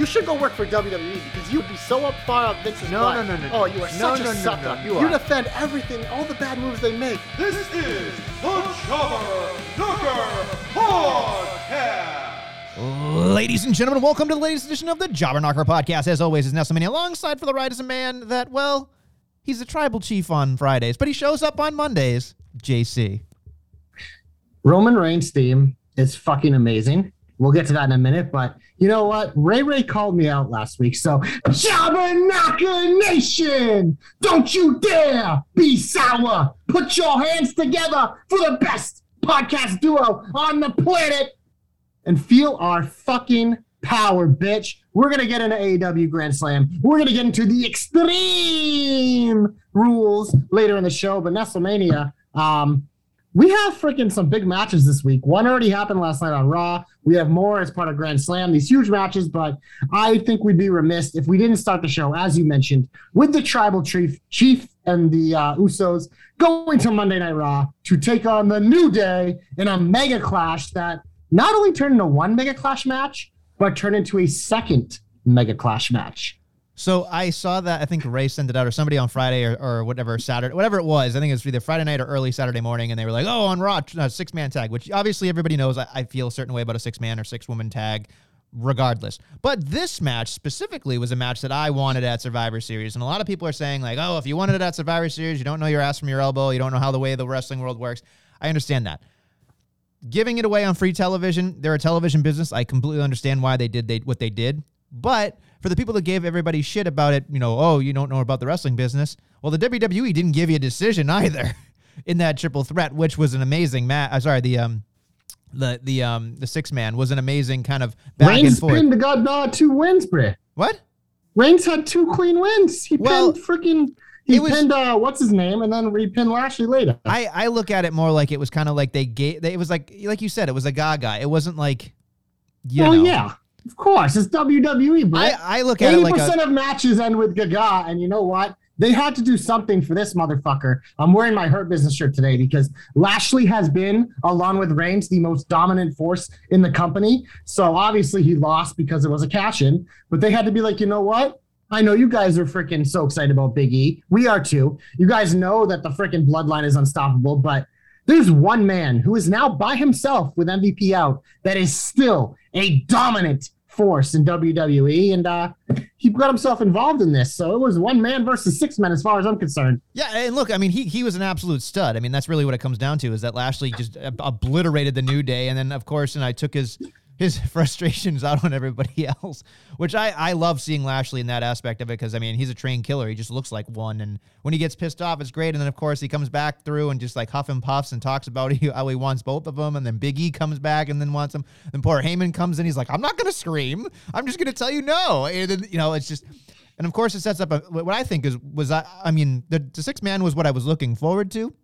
You should go work for WWE because you'd be so up far up Vince's No, butt. no, no, no, oh, no. Oh, you are No, such no, a no, sucker. no, you are. defend everything, all the bad moves they make. This is the Jobber Knocker Podcast. Ladies and gentlemen, welcome to the latest edition of the Jobber Knocker podcast. As always, is Nestlemania. Alongside for the ride is a man that, well, he's a tribal chief on Fridays, but he shows up on Mondays. JC. Roman Reigns' theme is fucking amazing. We'll get to that in a minute, but you know what? Ray Ray called me out last week, so Jobber Knocker Nation! Don't you dare be sour! Put your hands together for the best podcast duo on the planet and feel our fucking power, bitch. We're gonna get into AEW Grand Slam. We're gonna get into the extreme rules later in the show, but Nestlemania, um, we have freaking some big matches this week. One already happened last night on Raw. We have more as part of Grand Slam, these huge matches, but I think we'd be remiss if we didn't start the show, as you mentioned, with the tribal chief, and the uh, Usos going to Monday Night Raw to take on the New Day in a mega clash that not only turned into one mega clash match, but turned into a second mega clash match. So I saw that, I think Ray sent it out, or somebody on Friday or, or whatever, Saturday, whatever it was. I think it was either Friday night or early Saturday morning, and they were like, oh, on Raw, uh, six man tag, which obviously everybody knows I, I feel a certain way about a six man or six woman tag regardless. But this match specifically was a match that I wanted at Survivor Series. And a lot of people are saying, like, oh, if you wanted it at Survivor Series, you don't know your ass from your elbow, you don't know how the way the wrestling world works. I understand that. Giving it away on free television, they're a television business. I completely understand why they did they what they did. But for the people that gave everybody shit about it, you know, oh, you don't know about the wrestling business. Well, the WWE didn't give you a decision either in that triple threat, which was an amazing match. Uh, sorry, the um the the um the six man was an amazing kind of back and forth. Reigns pinned the god uh, two wins. What? Reigns had two clean wins. He Well, pinned freaking. He was- pinned uh, what's his name, and then repinned Lashley later. I I look at it more like it was kind of like they gave. They, it was like like you said, it was a Gaga. It wasn't like. You well, know. yeah, of course, it's WWE, bro. I, I look at it Eighty like a, of matches end with Gaga, and you know what? They had to do something for this motherfucker. I'm wearing my Hurt Business shirt today because Lashley has been, along with Reigns, the most dominant force in the company. So obviously he lost because it was a cash in, but they had to be like, you know what? I know you guys are freaking so excited about Big E. We are too. You guys know that the freaking bloodline is unstoppable, but there's one man who is now by himself with MVP out that is still a dominant force in WWE, and uh, he got himself involved in this. So it was one man versus six men, as far as I'm concerned. Yeah, and look, I mean, he he was an absolute stud. I mean, that's really what it comes down to is that Lashley just ob- obliterated the New Day, and then of course, and I took his his frustrations out on everybody else, which I I love seeing Lashley in that aspect of it because I mean, he's a trained killer. He just looks like one, and when he gets pissed off, it's great. And then of course, he comes back through and just like huff and puffs and talks about how he wants both of them, and then Big E comes back and then wants them. Then poor Heyman comes in, he's like, I'm not gonna scream. I'm just gonna tell you no, and then you know, it's just. And of course, it sets up a, what I think is was I, I mean the, the six man was what I was looking forward to,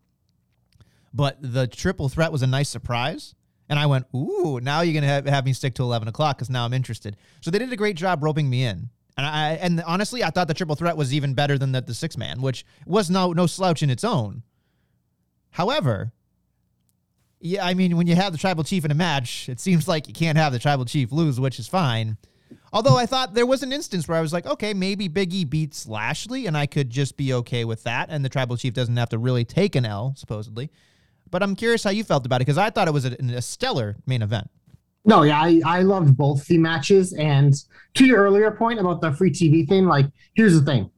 but the triple threat was a nice surprise. And I went, ooh, now you're gonna have, have me stick to eleven o'clock because now I'm interested. So they did a great job roping me in. And I and honestly, I thought the triple threat was even better than the, the six man, which was no no slouch in its own. However, yeah, I mean, when you have the tribal chief in a match, it seems like you can't have the tribal chief lose, which is fine. Although I thought there was an instance where I was like, okay, maybe Big E beats Lashley, and I could just be okay with that, and the tribal chief doesn't have to really take an L, supposedly. But I'm curious how you felt about it because I thought it was a, a stellar main event. No, yeah, I, I loved both the matches. And to your earlier point about the free TV thing, like, here's the thing.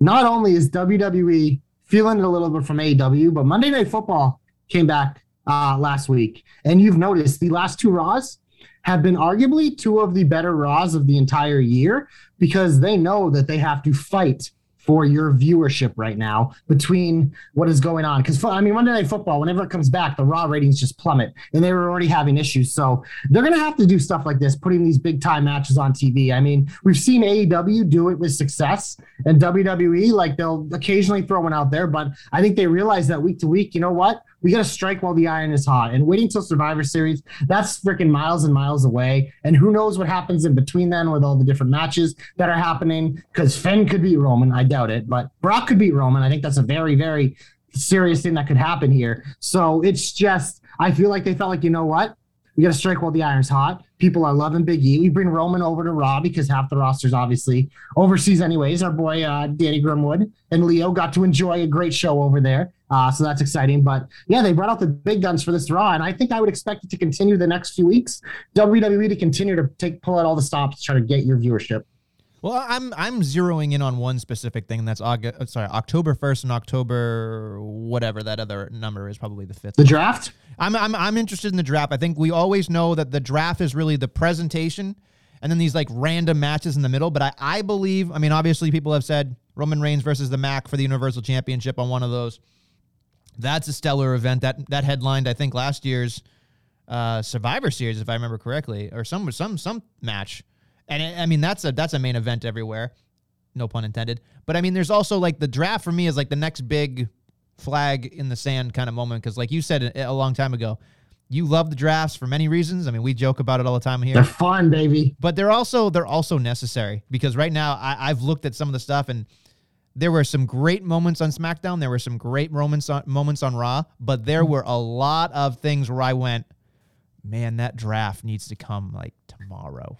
Not only is WWE feeling it a little bit from AEW, but Monday Night Football came back uh, last week. And you've noticed the last two Raws have been arguably two of the better Raws of the entire year because they know that they have to fight for your viewership right now between what is going on. Because I mean, Monday Night Football, whenever it comes back, the Raw ratings just plummet, and they were already having issues. So they're going to have to do stuff like this, putting these big time matches on TV. I mean, we've seen AEW do it with success, and WWE like they'll occasionally throw one out there, but I think they realize that week to week, you know what? We got to strike while the iron is hot. And waiting till Survivor Series, that's freaking miles and miles away. And who knows what happens in between then with all the different matches that are happening? Because Finn could beat Roman. I doubt it. But Brock could beat Roman. I think that's a very, very serious thing that could happen here. So it's just, I feel like they felt like, you know what? We got to strike while the iron's hot. People are loving Big E. We bring Roman over to Raw because half the roster's obviously overseas, anyways. Our boy uh, Danny Grimwood and Leo got to enjoy a great show over there. Uh, so that's exciting. But yeah, they brought out the big guns for this Raw, and I think I would expect it to continue the next few weeks. WWE to continue to take pull out all the stops to try to get your viewership. Well, I'm I'm zeroing in on one specific thing. And That's August, sorry, October first and October whatever that other number is, probably the fifth. The draft. I'm I'm I'm interested in the draft. I think we always know that the draft is really the presentation, and then these like random matches in the middle. But I I believe. I mean, obviously, people have said Roman Reigns versus the Mac for the Universal Championship on one of those. That's a stellar event. That that headlined, I think, last year's uh, Survivor Series, if I remember correctly, or some some some match. And it, I mean, that's a that's a main event everywhere, no pun intended. But I mean, there's also like the draft for me is like the next big flag in the sand kind of moment because, like you said a, a long time ago, you love the drafts for many reasons. I mean, we joke about it all the time here. They're fun, baby. But they're also they're also necessary because right now I, I've looked at some of the stuff and there were some great moments on SmackDown. There were some great moments on moments on Raw, but there mm-hmm. were a lot of things where I went, man, that draft needs to come like tomorrow.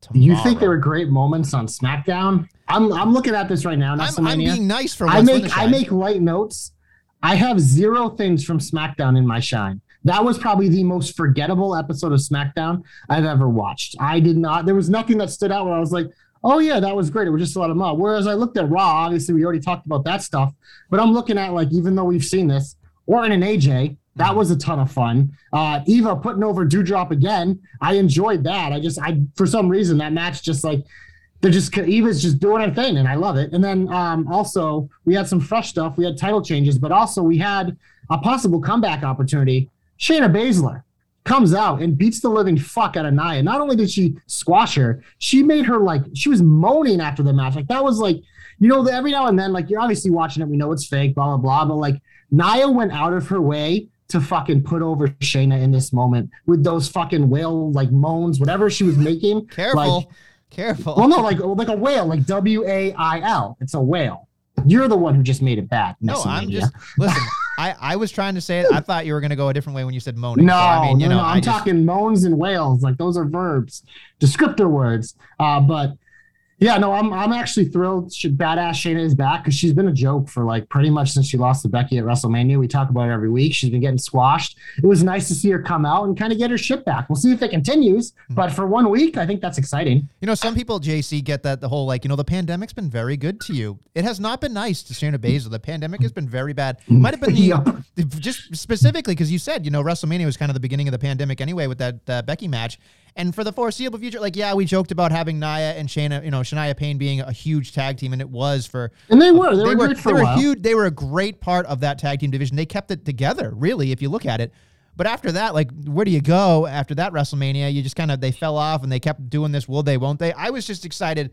tomorrow. You think there were great moments on SmackDown? I'm I'm looking at this right now. I'm, I'm being nice for I make I make light notes. I have zero things from SmackDown in my shine. That was probably the most forgettable episode of SmackDown I've ever watched. I did not. There was nothing that stood out where I was like, "Oh yeah, that was great." It was just a lot of mud. Whereas I looked at Raw, obviously we already talked about that stuff, but I'm looking at like even though we've seen this, Orton and AJ, that was a ton of fun. Uh, Eva putting over Doudrop again, I enjoyed that. I just I for some reason that match just like they're just Eva's just doing her thing, and I love it. And then um, also we had some fresh stuff. We had title changes, but also we had a possible comeback opportunity. Shayna Baszler comes out and beats the living fuck out of Nia. Not only did she squash her, she made her like she was moaning after the match. Like that was like, you know, every now and then, like you're obviously watching it, we know it's fake, blah blah blah. But like Nia went out of her way to fucking put over Shayna in this moment with those fucking whale like moans, whatever she was making. Careful, Like, careful. well, no, like like a whale, like W A I L. It's a whale. You're the one who just made it bad. no, I'm just listen. I, I was trying to say it. I thought you were going to go a different way when you said moaning. No, So, I mean, you no, know, no, I I'm just- talking moans and wails. Like those are verbs, descriptor words. Uh, but yeah, no, I'm I'm actually thrilled. She, badass Shayna is back because she's been a joke for like pretty much since she lost to Becky at WrestleMania. We talk about it every week. She's been getting squashed. It was nice to see her come out and kind of get her shit back. We'll see if it continues. Hmm. But for one week, I think that's exciting. You know, some people, JC, get that the whole like, you know, the pandemic's been very good to you. It has not been nice to Shayna Baszler. The pandemic has been very bad. It might have been the, just specifically because you said, you know, WrestleMania was kind of the beginning of the pandemic anyway with that uh, Becky match. And for the foreseeable future, like, yeah, we joked about having Nia and Shayna, you know, Shania Payne being a huge tag team, and it was for And they were. They, were, great for they a were huge. They were a great part of that tag team division. They kept it together, really, if you look at it. But after that, like, where do you go after that WrestleMania? You just kind of they fell off, and they kept doing this. Will they? Won't they? I was just excited,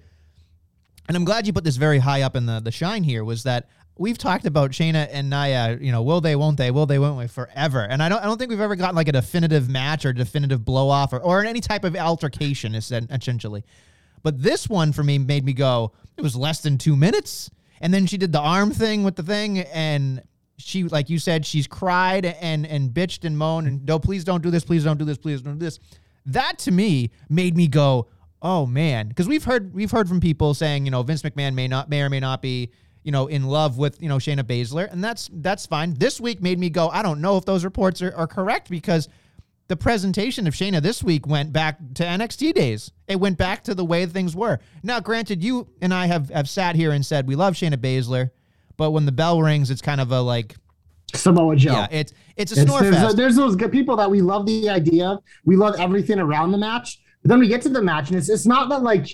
and I'm glad you put this very high up in the the shine. Here was that we've talked about Shayna and Nia. You know, will they? Won't they? Will they? Won't they? Forever. And I don't. I don't think we've ever gotten like a definitive match or definitive blow off or or any type of altercation. Essentially. But this one for me made me go, it was less than two minutes. And then she did the arm thing with the thing. And she, like you said, she's cried and, and bitched and moaned and no, please don't do this. Please don't do this. Please don't do this. That to me made me go, oh man. Cause we've heard, we've heard from people saying, you know, Vince McMahon may not, may or may not be, you know, in love with, you know, Shayna Baszler. And that's, that's fine. This week made me go, I don't know if those reports are, are correct because the presentation of Shayna this week went back to NXT days. It went back to the way things were. Now, granted, you and I have, have sat here and said we love Shayna Baszler, but when the bell rings, it's kind of a like, Samoa Joe. yeah, it's it's a It's- snore there's, fest. there's those good people that we love the idea. We love everything around the match. But then we get to the match, and it's it's not that like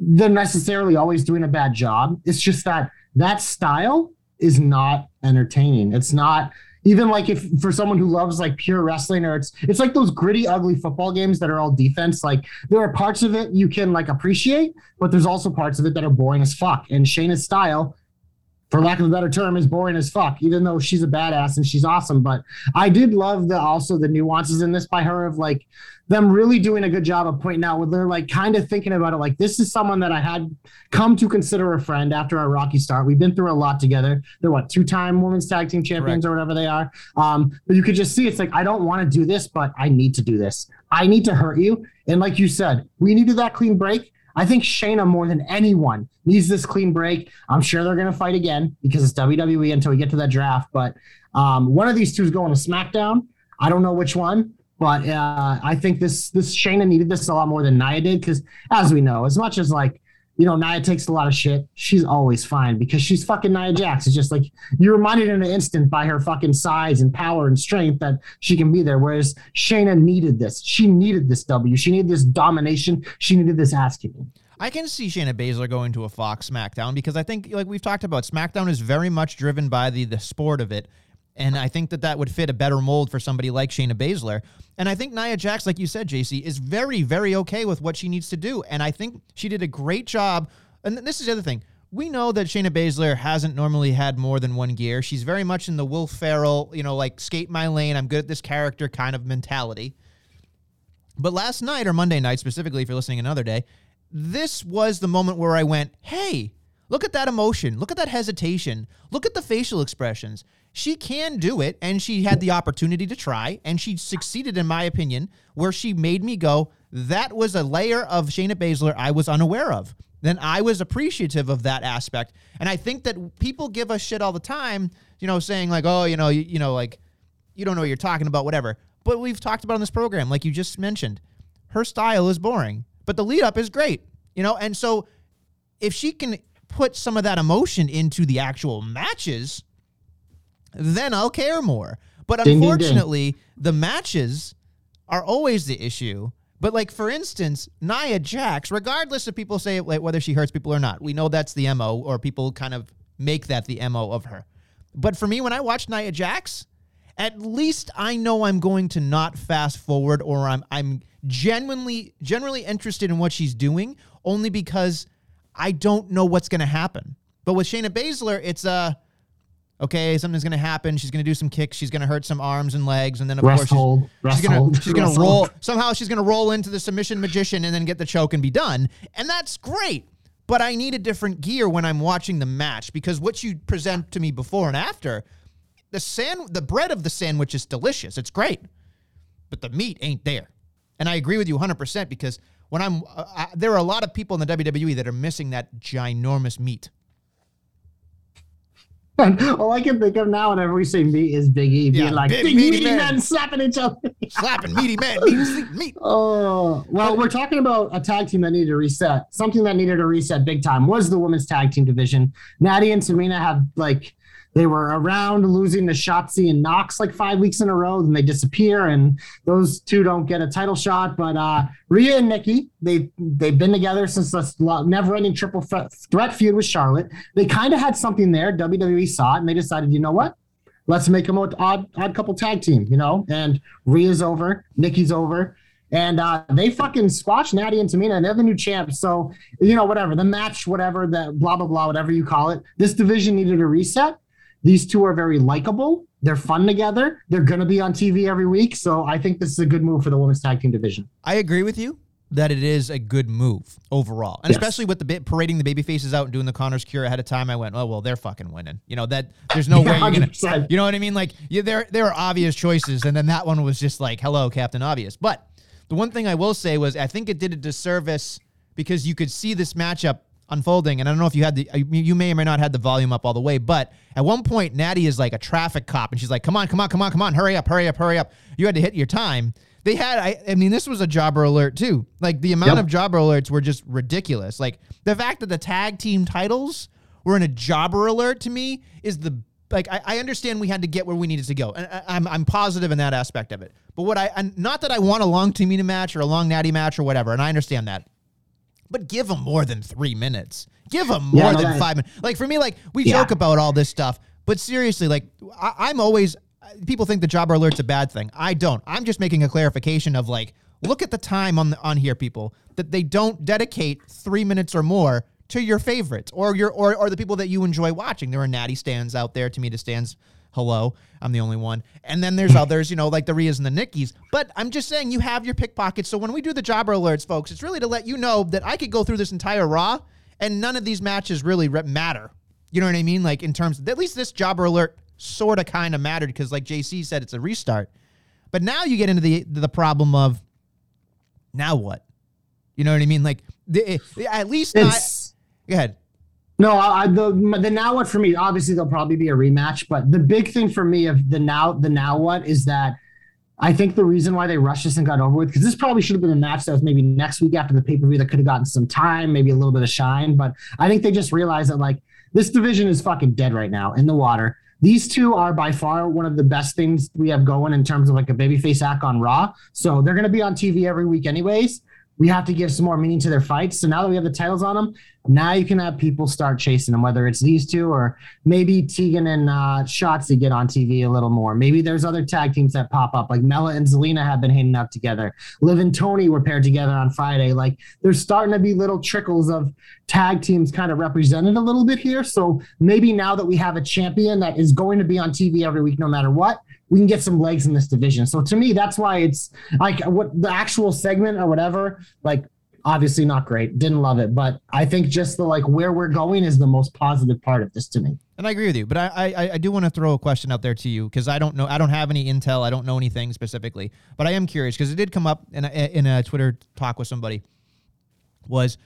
they're necessarily always doing a bad job. It's just that that style is not entertaining. It's not even like if for someone who loves like pure wrestling or it's it's like those gritty ugly football games that are all defense like there are parts of it you can like appreciate but there's also parts of it that are boring as fuck and Shayna's style for lack of a better term, is boring as fuck, even though she's a badass and she's awesome. But I did love the also the nuances in this by her of like them really doing a good job of pointing out where they're like kind of thinking about it like this is someone that I had come to consider a friend after our rocky start. We've been through a lot together. They're what two-time women's tag team champions Correct. or whatever they are. Um, but you could just see it's like I don't want to do this, but I need to do this. I need to hurt you. And like you said, we needed that clean break. I think Shayna more than anyone needs this clean break. I'm sure they're going to fight again because it's WWE until we get to that draft. But um, one of these two is going to SmackDown. I don't know which one, but uh, I think this this Shayna needed this a lot more than Nia did because, as we know, as much as like you know, Nia takes a lot of shit. She's always fine because she's fucking Nia Jax. It's just like you're reminded in an instant by her fucking size and power and strength that she can be there. Whereas Shayna needed this. She needed this W. She needed this domination. She needed this ass kicking. I can see Shayna Baszler going to a Fox SmackDown because I think, like we've talked about, SmackDown is very much driven by the the sport of it. And I think that that would fit a better mold for somebody like Shayna Baszler. And I think Nia Jax, like you said, JC, is very, very okay with what she needs to do. And I think she did a great job. And this is the other thing. We know that Shayna Baszler hasn't normally had more than one gear. She's very much in the Will Ferrell, you know, like skate my lane, I'm good at this character kind of mentality. But last night or Monday night, specifically, if you're listening another day, this was the moment where I went, hey, look at that emotion. Look at that hesitation. Look at the facial expressions she can do it and she had the opportunity to try and she succeeded in my opinion where she made me go that was a layer of Shayna Baszler I was unaware of. Then I was appreciative of that aspect. And I think that people give us shit all the time you know saying like oh you know you, you know like you don't know what you're talking about whatever. But we've talked about in this program like you just mentioned her style is boring but the lead up is great you know? And so if she can put some of that emotion into the actual matches then I'll care more. But unfortunately, ding, ding. the matches are always the issue. But like for instance, Nia Jax, regardless of people say like whether she hurts people or not, we know that's the mo, or people kind of make that the mo of her. But for me, when I watch Nia Jax, at least I know I'm going to not fast forward, or I'm I'm genuinely generally interested in what she's doing, only because I don't know what's going to happen. But with Shayna Baszler, it's a uh, okay, something's to happen. She's to do some kicks. She's to hurt some arms and legs, and then of rest course hold, she's, she's going to she's to roll. Somehow she's to roll into the submission magician and then get the choke and be done. And that's great. But I need a different gear when I'm watching the match because what you present to me before and after, the sand, the bread of the sandwich is delicious. It's great, but the meat ain't there. And I agree with you 100% because when I'm, uh, I, there are a lot of people in the WWE that are missing that ginormous meat. all I can think of now whenever we say meat is Big E being like big, big meaty, meaty men. men. slapping each other. slapping meaty men, meat, meat. Oh, well, we're talking about a tag team that needed to reset. Something that needed to reset big time was the women's tag team division. Natty and Tamina have like they were around losing to Shotzi and Nox like five weeks in a row, then they disappear, and those two don't get a title shot. But uh, Rhea and Nikki, they they've been together since the never-ending triple threat feud with Charlotte. They kind of had something there. WWE saw it, and they decided, you know what? Let's make them an odd odd couple tag team, you know. And Rhea's over, Nikki's over. And uh, they fucking squashed Natty and Tamina, and they're the new champs. So, you know, whatever, the match, whatever, the blah, blah, blah, whatever you call it, this division needed a reset. These two are very likable. They're fun together. They're going to be on TV every week. So I think this is a good move for the women's tag team division. I agree with you that it is a good move overall, and yes. especially with the bit parading the baby faces out and doing the Connor's cure ahead of time. I went, oh well, they're fucking winning. You know that there's no way you're gonna. You know what I mean? Like yeah, there there are obvious choices, and then that one was just like, hello, Captain Obvious. But the one thing I will say was I think it did a disservice because you could see this matchup unfolding. And I don't know if you had the, you may or may not had the volume up all the way, but at one point, Natty is like a traffic cop and she's like, come on, come on, come on, come on, hurry up, hurry up, hurry up. You had to hit your time. They had, I, I mean, this was a jobber alert too. Like the amount yep. of jobber alerts were just ridiculous. Like the fact that the tag team titles were in a jobber alert to me is the like I, I, understand we had to get where we needed to go, and I, am I'm, I'm positive in that aspect of it. But what I not that I want a long Tamina match or a long Natty match or whatever, and I understand that. But give them more than three minutes. Give them Yeah, more no, than five minutes. Like for me, like we Yeah. joke about all this stuff, but seriously, like I, I'm always people think the jobber alert's a bad thing. I don't. I'm just making a clarification of like, look at the time on the, on here, people, that they don't dedicate three minutes or more to your favorites or your or or the people that you enjoy watching. There are natty stands out there. To me, the stands. Hello, I'm the only one. And then there's others, you know, like the Rheas and the Nikkis. But I'm just saying, you have your pickpockets. So when we do the jobber alerts, folks, it's really to let you know that I could go through this entire Raw and none of these matches really matter. You know what I mean? Like in terms, at least this jobber alert sort of kind of mattered because, like JC said, it's a restart. But now you get into the the problem of now what? You know what I mean? Like the, eh, at least not. Go ahead. No, I, the the now what for me. Obviously, there'll probably be a rematch, but the big thing for me of the now the now what is that I think the reason why they rushed this and got over with because this probably should have been a match that was maybe next week after the pay per view that could have gotten some time, maybe a little bit of shine. But I think they just realized that like this division is fucking dead right now in the water. These two are by far one of the best things we have going in terms of like a babyface act on Raw. So they're going to be on TV every week, anyways. We have to give some more meaning to their fights. So now that we have the titles on them, now you can have people start chasing them, whether it's these two or maybe Tegan and uh, Shotzi get on TV a little more. Maybe there's other tag teams that pop up, like Mela and Zelina have been hanging out together. Liv and Toni were paired together on Friday. Like there's starting to be little trickles of tag teams kind of represented a little bit here. So maybe now that we have a champion that is going to be on TV every week, no matter what, we can get some legs in this division. So to me, that's why it's like what the actual segment or whatever, like obviously not great. Didn't love it, but I think just the like where we're going is the most positive part of this to me. And I agree with you, but I I, I do want to throw a question out there to you because I don't know I don't have any intel I don't know anything specifically, but I am curious because it did come up in a, in a Twitter talk with somebody. Was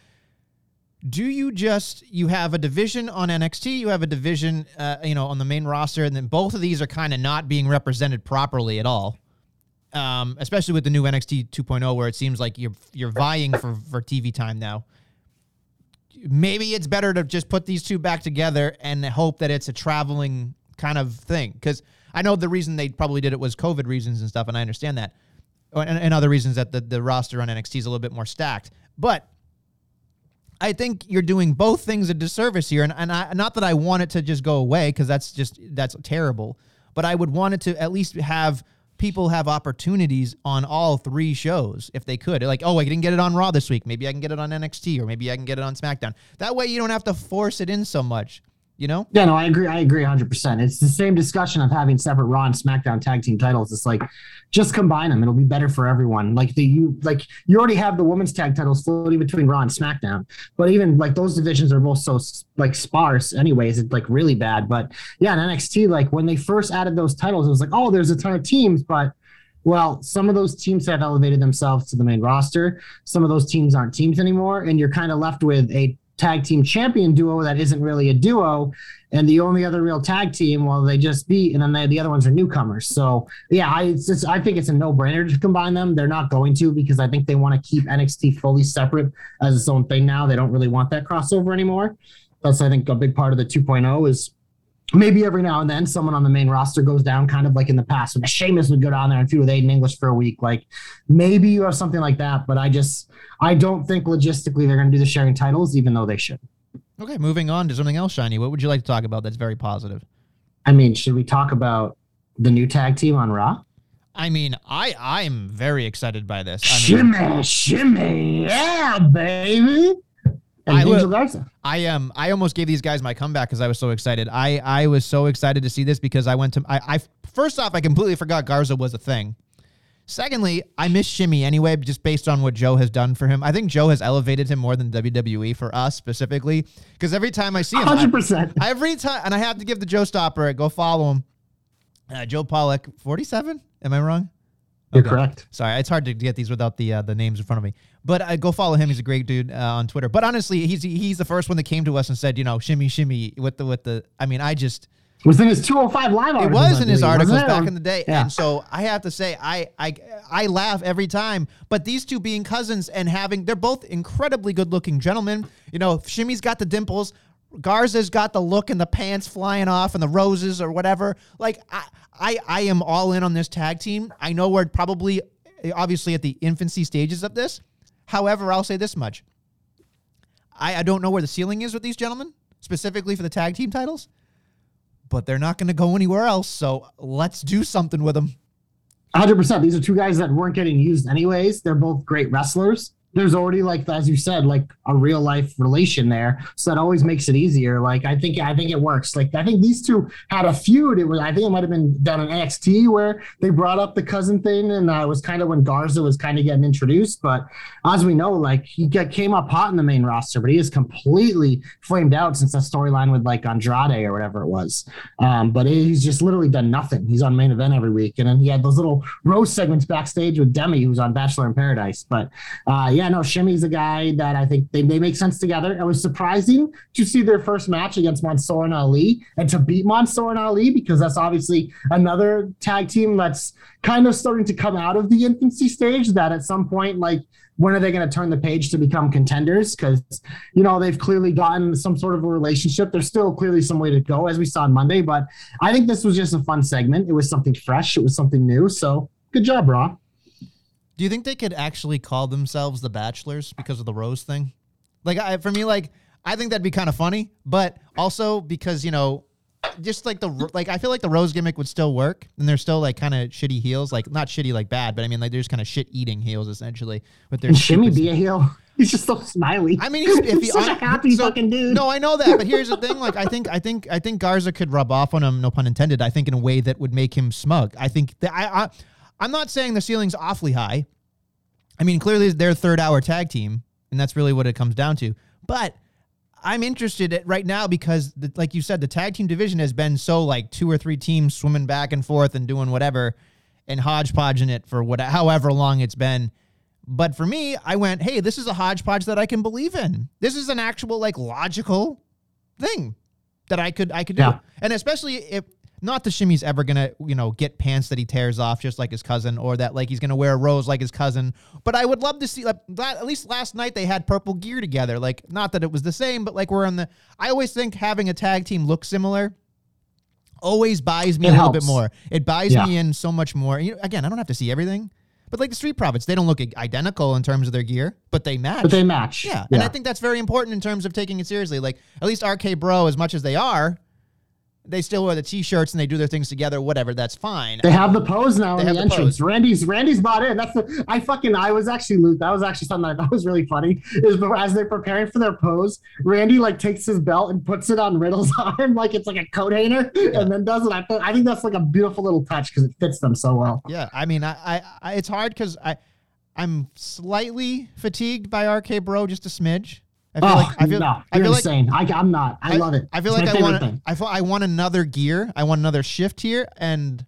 do you just you have a division on NXT, you have a division uh, you know on the main roster, and then both of these are kind of not being represented properly at all. Um, especially with the new NXT 2.0, where it seems like you're you're vying for for TV time now maybe it's better to just put these two back together and hope that it's a traveling kind of thing. Because I know the reason they probably did it was COVID reasons and stuff, and I understand that, and, and other reasons that the, the roster on NXT is a little bit more stacked. But I think you're doing both things a disservice here, and, and I, not that I want it to just go away because that's just that's terrible. But I would want it to at least have people have opportunities on all three shows if they could. Like, oh, I didn't get it on Raw this week. Maybe I can get it on NXT, or maybe I can get it on SmackDown. That way, you don't have to force it in so much. You know? Yeah, no, I agree. I agree 100%. It's the same discussion of having separate Raw and SmackDown tag team titles. It's like, just combine them. It'll be better for everyone. Like the you like you already have the women's tag titles floating between Raw and SmackDown, but even like those divisions are both so like sparse. Anyways, it's like really bad. But yeah, in NXT, like when they first added those titles, it was like, oh, there's a ton of teams, but well, some of those teams have elevated themselves to the main roster. Some of those teams aren't teams anymore, and you're kind of left with a tag team champion duo that isn't really a duo. And the only other real tag team, well, they just beat, and then they, the other ones are newcomers. So yeah, I just, I think it's a no brainer to combine them. They're not going to because I think they want to keep NXT fully separate as its own thing now. They don't really want that crossover anymore. That's I think a big part of the 2.0 is maybe every now and then someone on the main roster goes down, kind of like in the past when Sheamus would go down there and feud with Aiden English for a week. Like maybe you have something like that, but I just I don't think logistically they're going to do the sharing titles, even though they should. Okay, moving on to something else shiny. What would you like to talk about that's very positive? I mean, should we talk about the new tag team on Raw? I mean, I I'm very excited by this. I mean, Shimmy, shimmy, yeah, baby. And I Garza. I am. I almost gave these guys my comeback because I was so excited. I I was so excited to see this because I went to. I, I first off, I completely forgot Garza was a thing. Secondly, I miss Shimmy anyway, just based on what Joe has done for him. I think Joe has elevated him more than WWE for us specifically. Because every time I see him, I- Hundred percent. every time, and I have to give the Joe Stopper. Go follow him. Uh, Joe Pollock, forty-seven. Am I wrong? You're correct. Sorry, it's hard to get these without the uh, the names in front of me. But uh, go follow him. He's a great dude uh, on Twitter. But honestly, he's he's the first one that came to us and said, you know, shimmy shimmy with the with the. I mean, I just Was in his 205 live it was in his articles back in the day, Yeah. and so I have to say, I I I laugh every time. But these two being cousins and having, they're both incredibly good looking gentlemen. You know, Shimmy's got the dimples. Garza's got the look and the pants flying off and the roses or whatever. Like I, I, I am all in on this tag team. I know we're probably, obviously, at the infancy stages of this. However, I'll say this much: I, I don't know where the ceiling is with these gentlemen, specifically for the tag team titles, but they're not going to go anywhere else. So let's do something with them. 100%. These are two guys that weren't getting used anyways. They're both great wrestlers there's already like as you said like a real life relation there. So that always makes it easier. Like i think i think it works. Like i think these two had a feud. It was i think it might have been down in nxt where they brought up the cousin thing and uh, was kind of when garza was kind of getting introduced. But as we know like he get, came up hot in the main roster but he is completely flamed out since that storyline with like andrade or whatever it was. Um, but he's just literally done nothing. He's on main event every week. And then he had those little roast segments backstage with demi who's on bachelor in paradise. But uh, yeah yeah, no, Shimmy's a guy that I think they, they make sense together. It was surprising to see their first match against Mansoor and Ali and to beat Mansoor and Ali because that's obviously another tag team that's kind of starting to come out of the infancy stage. That at some point, like, when are they going to turn the page to become contenders? Because, you know, they've clearly gotten some sort of a relationship. There's still clearly some way to go, as we saw on Monday. But I think this was just a fun segment. It was something fresh, it was something new. So good job, Raw. Do you think they could actually call themselves the Bachelors because of the rose thing? Like, I, for me, like I think that'd be kind of funny, but also because you know, just like the like I feel like the rose gimmick would still work, and they're still like kind of shitty heels, like not shitty like bad, but I mean like they're just kind of shit eating heels essentially. With their and Shimmy be a heel. He's just so smiley. I mean, he's, if he's such a happy so, fucking dude. No, I know that, but here's the thing: like, I think, I think, I think Garza could rub off on him. No pun intended. I think in a way that would make him smug. I think that I, I I'm not saying the ceiling's awfully high. I mean, clearly they're third hour tag team, and that's really what it comes down to. But I'm interested right now because, the, like you said, the tag team division has been so like two or three teams swimming back and forth and doing whatever and hodgepodging it for what, however long it's been. But for me, I went, hey, this is a hodgepodge that I can believe in. This is an actual like logical thing that I could I could do. Yeah. And especially if not that Shimmy's ever gonna, you know, get pants that he tears off just like his cousin, or that like he's gonna wear a rose like his cousin. But I would love to see, like, at least last night they had purple gear together. Like, not that it was the same, but like we're on the. I always think having a tag team look similar always buys me it a helps. little bit more. It buys yeah. me in so much more. You know, again, I don't have to see everything. But like the Street Profits, they don't look identical in terms of their gear, but they match. But they match. Yeah. yeah. And I think that's very important in terms of taking it seriously. Like at least RK Bro, as much as they are, they still wear the t-shirts and they do their things together whatever that's fine. They have the pose now in the entrance the randy's randy's bought in. That's the i fucking i was actually that was actually something i thought was really funny is as they're preparing for their pose randy like takes his belt and puts it on riddle's arm like it's like a coat hanger yeah. and then does it. I, I think that's like a beautiful little touch because it fits them so well. Yeah i mean i, I, I it's hard because i i'm slightly fatigued by rk bro just a smidge I feel oh, like I feel, no, I feel insane. Like, I, am not. I, I, love it. I feel it's like I want. I feel I want another gear. I want another shift here, and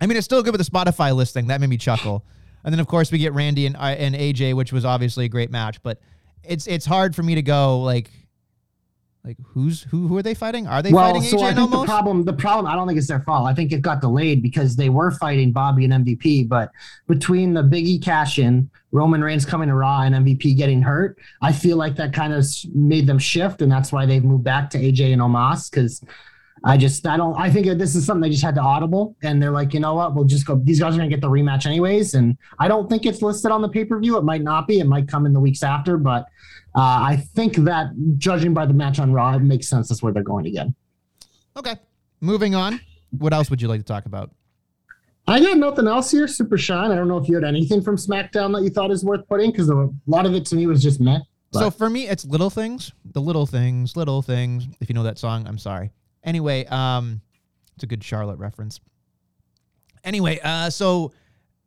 I mean it's still good with the Spotify listing. That made me chuckle. And then of course we get Randy and uh, and AJ, which was obviously a great match. But it's it's hard for me to go like like who's who? Who are they fighting? Are they well, fighting so AJ I think the problem, the problem, I don't think it's their fault. I think it got delayed because they were fighting Bobby and MVP, but between the Biggie cash in, Roman Reigns coming to Raw, and MVP getting hurt, I feel like that kind of made them shift, and that's why they've moved back to AJ and Omos because. I just I don't I think this is something they just had to audible and they're like you know what we'll just go these guys are gonna get the rematch anyways and I don't think it's listed on the pay per view it might not be it might come in the weeks after but uh, I think that judging by the match on Raw, it makes sense that's where they're going again. Okay. Moving on. What else would you like to talk about? I got nothing else here. Super Shine. I don't know if you had anything from SmackDown that you thought is worth putting because a lot of it to me was just met. So for me, it's little things. The little things, little things. If you know that song, I'm sorry. Anyway, um, it's a good Charlotte reference. Anyway, uh, so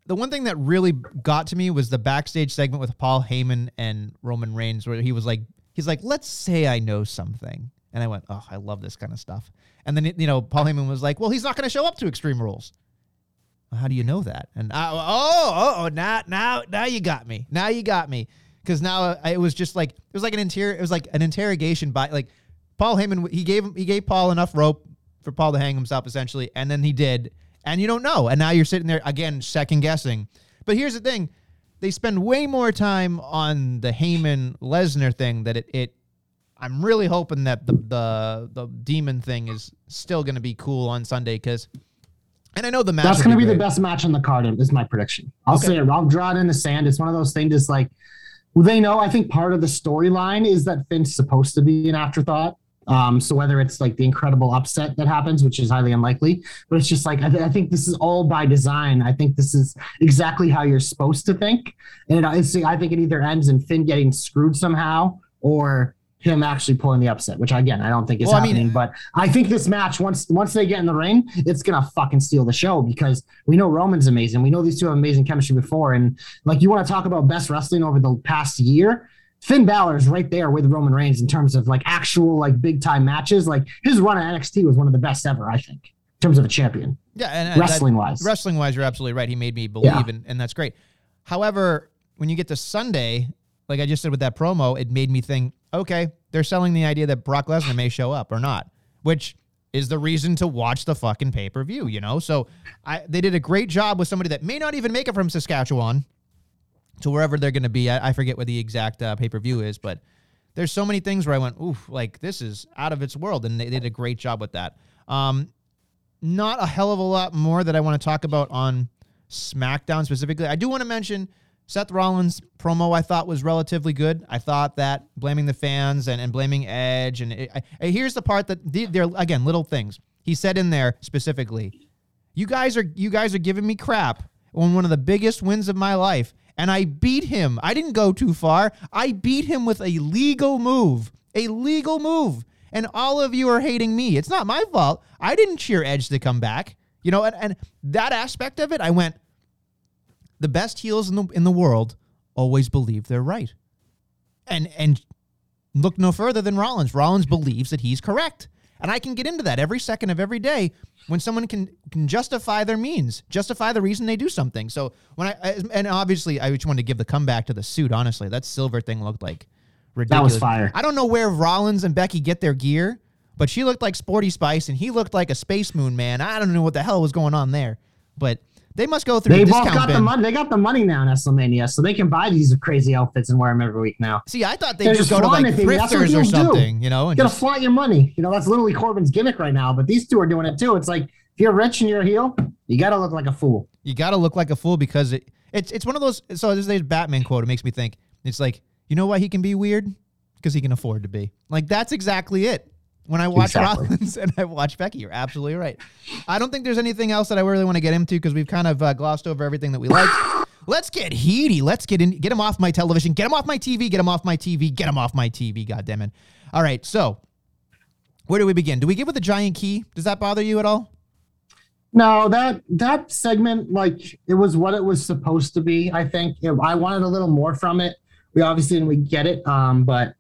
the one thing that really got to me was the backstage segment with Paul Heyman and Roman Reigns, where he was like, he's like, let's say I know something. And I went, oh, I love this kind of stuff. And then, you know, Paul Heyman was like, well, he's not going to show up to Extreme Rules. Well, how do you know that? And I, oh, oh, oh, now, now, now you got me. Now you got me. Because now uh, it was just like, it was like an interior, it was like an interrogation by, like, Paul Heyman, he gave him, he gave Paul enough rope for Paul to hang himself essentially. And then he did and you don't know. And now you're sitting there again, second guessing. But here's the thing they spend way more time on the Heyman Lesnar thing that it, it I'm really hoping that the the the demon thing is still going to be cool on Sunday because, and I know the match. That's going to be, be the best match on the card. Is my prediction. I'll okay. say it. I'll draw it in the sand. It's one of those things. It's like they know. I think part of the storyline is that Finn's supposed to be an afterthought. Um, so whether it's like the incredible upset that happens, which is highly unlikely, but it's just like I, th- I think this is all by design. I think this is exactly how you're supposed to think, and it, I think it either ends in Finn getting screwed somehow or him actually pulling the upset, which again I don't think is Well, I mean- happening. but I think this match once once they get in the ring, it's gonna fucking steal the show because we know Roman's amazing. We know these two have amazing chemistry before, and like you want to talk about best wrestling over the past year. Finn Balor is right there with Roman Reigns in terms of like actual like big time matches. Like his run at NXT was one of the best ever, I think, in terms of a champion, Yeah, and, and that- wrestling wise. wrestling wise, you're absolutely right. He made me believe, Yeah. and, and that's great. However, when you get to Sunday, like I just said with that promo, it made me think, okay, they're selling the idea that Brock Lesnar may show up or not, which is the reason to watch the fucking pay per view, you know? So I, they did a great job with somebody that may not even make it from Saskatchewan to wherever they're going to be. I, I forget what the exact uh, pay per view is, but there's so many things where I went, oof, like this is out of its world, and they, they did a great job with that. Um, not a hell of a lot more that I want to talk about on SmackDown specifically. I do want to mention Seth Rollins' promo. I thought was relatively good. I thought that blaming the fans and, and blaming Edge and it, I, here's the part that they're again little things. He said in there specifically, "You guys are you guys are giving me crap on one of the biggest wins of my life." And I beat him. I didn't go too far. I beat him with a legal move. A legal move. And all of you are hating me. It's not my fault. I didn't cheer Edge to come back. You know, and, and that aspect of it, I went, the best heels in the in the world always believe they're right. And and look no further than Rollins. Rollins believes that he's correct. And I can get into that every second of every day when someone can can justify their means, justify the reason they do something. So when I, and obviously I just wanted to give the comeback to the suit. Honestly, that silver thing looked like ridiculous. That was fire. I don't know where Rollins and Becky get their gear, but she looked like Sporty Spice and he looked like a Space Moon man. I don't know what the hell was going on there, but they must go through They the both got the money. They got the money now in WrestleMania, so they can buy these crazy outfits and wear them every week now. See, I thought they'd just just go to like flaunting it, baby. That's what thrifters or heels do. something, you know, and You gotta just flaunt your money. You know, that's literally Corbin's gimmick right now. But these two are doing it too. It's like if you're rich and you're a heel, you gotta look like a fool. you got to look like a fool because it, it's it's one of those. So this is Batman quote. It makes me think. It's like you know why he can be weird because he can afford to be. Like that's exactly it. When I watch Exactly. Rollins and I watch Becky, you're absolutely right. I don't think there's anything else that I really want to get into because we've kind of uh, glossed over everything that we like. Let's get heaty. Let's get in. Get him off my television. Get him off my TV. Get him off my TV. Get him off my TV. God damn it! All right. So where do we begin? Do we give with the giant key? Does that bother you at all? No, that that segment, like it was what it was supposed to be. I think It- I wanted a little more from it. We obviously didn't we get it, um, but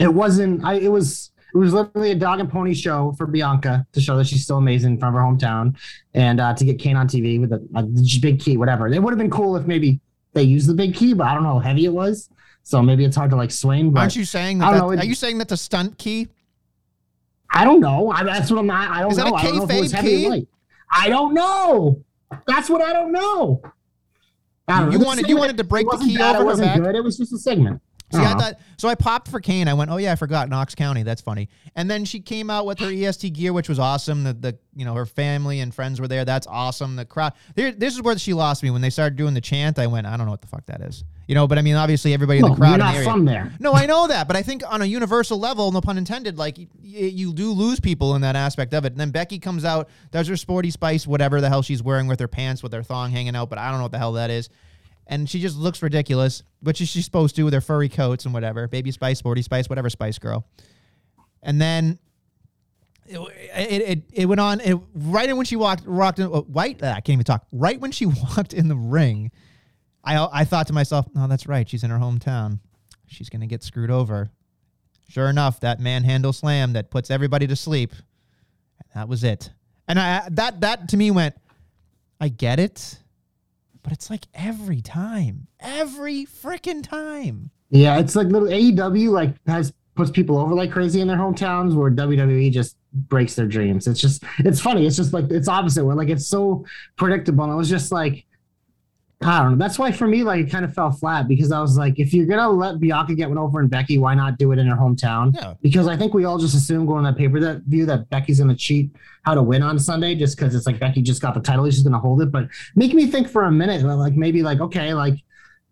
it wasn't. I it was it was literally a dog and pony show for Bianca to show that she's still amazing from her hometown, and uh, to get Kane on TV with a, a big key, whatever. It would have been cool if maybe they used the big key, but I don't know how heavy it was, so maybe it's hard to like swing. But Aren't you saying that? that- know, it- are you saying that's a stunt key? I don't know. I, that's what I'm not. I don't Is that know. a I don't know if it was heavy key? light. I don't know. That's what I don't know. I don't You know. Wanted- you wanted to break the key bad, over It her wasn't back? good. It was just a segment. See, I Uh-huh. thought so. I popped for Kane. I went, oh yeah, I forgot Knox County. That's funny. And then she came out with her EST gear, which was awesome. The, the you know her family and friends were there. That's awesome. The crowd. There, this is where she lost me when they started doing the chant. I went, I don't know what the fuck that is. You know, but I mean, obviously everybody in the crowd you're in the not area. from there. No, I know that, but I think on a universal level, no pun intended, like y- y- you do lose people in that aspect of it. And then Becky comes out, does her sporty spice, whatever the hell she's wearing with her pants with her thong hanging out, but I don't know what the hell that is. And she just looks ridiculous, which is she's supposed to do with her furry coats and whatever, baby spice, sporty spice, whatever spice girl. And then it it, it, it went on it, right when she walked walked in uh, white. I can't even talk. Right when she walked in the ring, I I thought to myself, no, that's right. She's in her hometown. She's gonna get screwed over. Sure enough, that manhandle slam that puts everybody to sleep. That was it. And I that that to me went, I get it, but it's like every time, every freaking time. Yeah, it's like little AEW like has puts people over like crazy in their hometowns, where WWE just breaks their dreams. It's just it's funny. It's just like it's opposite. Where like it's so predictable. And it was just like I don't know. That's why for me, like it kind of fell flat because I was like, if you're gonna let Bianca get one over and Becky, why not do it in her hometown? Yeah. Because I think we all just assume going on that paper that view that Becky's gonna cheat how to win on Sunday just because it's like Becky just got the title, she's gonna hold it. But make me think for a minute, like maybe like okay, like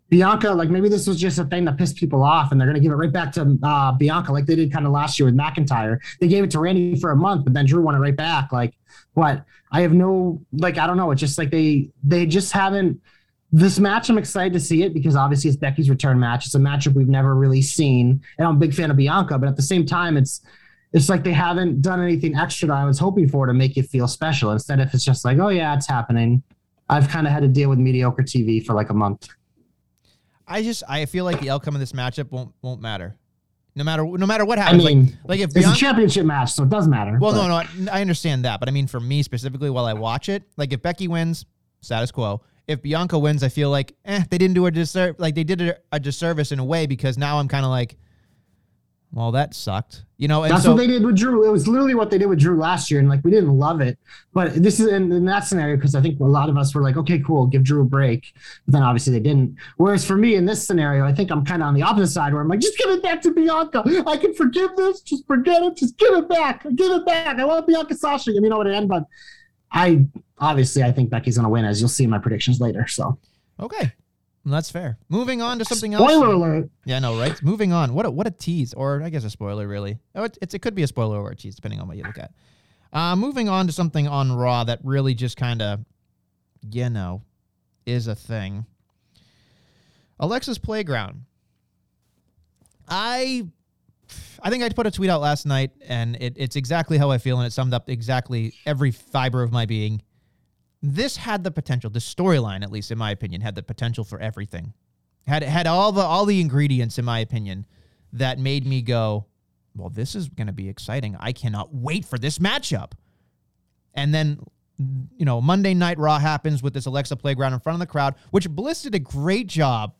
Bianca, like maybe this was just a thing that pissed people off, and they're going to give it right back to uh, Bianca, like they did kind of last year with McIntyre. They gave it to Randy for a month, but then Drew won it right back. Like, what? I have no, like, I don't know. It's just like they they just haven't. This match, I'm excited to see it because obviously it's Becky's return match. It's a matchup we've never really seen, and I'm a big fan of Bianca. But at the same time, it's it's like they haven't done anything extra that I was hoping for to make it feel special. Instead, if it's just like, oh yeah, it's happening. I've kind of had to deal with mediocre TV for like a month. I just I feel like the outcome of this matchup won't won't matter. No matter no matter what happens. I mean, like, like if it's Bianca, a championship match, so it does matter. Well, but- no, no, I, I understand that, but I mean, for me specifically, while I watch it, like if Becky wins, status quo. If Bianca wins, I feel like, eh, they didn't do a disservice. Like they did a, a disservice in a way because now I'm kind of like, well, that sucked, you know. And That's so, what they did with Drew. It was literally what they did with Drew last year, and like we didn't love it. But this is in, in that scenario because I think a lot of us were like, okay, cool, give Drew a break. But then obviously they didn't. Whereas for me in this scenario, I think I'm kind of on the opposite side where I'm like, just give it back to Bianca. I can forgive this. Just forget it. Just give it back. Give it back. I want Bianca Sasha. I mean, know what it end, but I obviously I think Becky's gonna win, as you'll see in my predictions later. So okay, that's fair. Moving on to something else. spoiler alert. Yeah, no, right? Moving on. What a what a tease, or I guess a spoiler, really. Oh, it, it's it could be a spoiler or a tease, depending on what you look at. Uh, moving on to something on Raw that really just kind of, you know, is a thing. Alexa's playground. I, I think I put a tweet out last night, and it, it's exactly how I feel, and it summed up exactly every fiber of my being. This had the potential. The storyline, at least in my opinion, had the potential for everything. Had had all the all the ingredients in my opinion that made me go well this is going to be exciting. I cannot wait for this matchup. And then you know monday night raw happens with this alexa playground in front of the crowd which bliss did a great job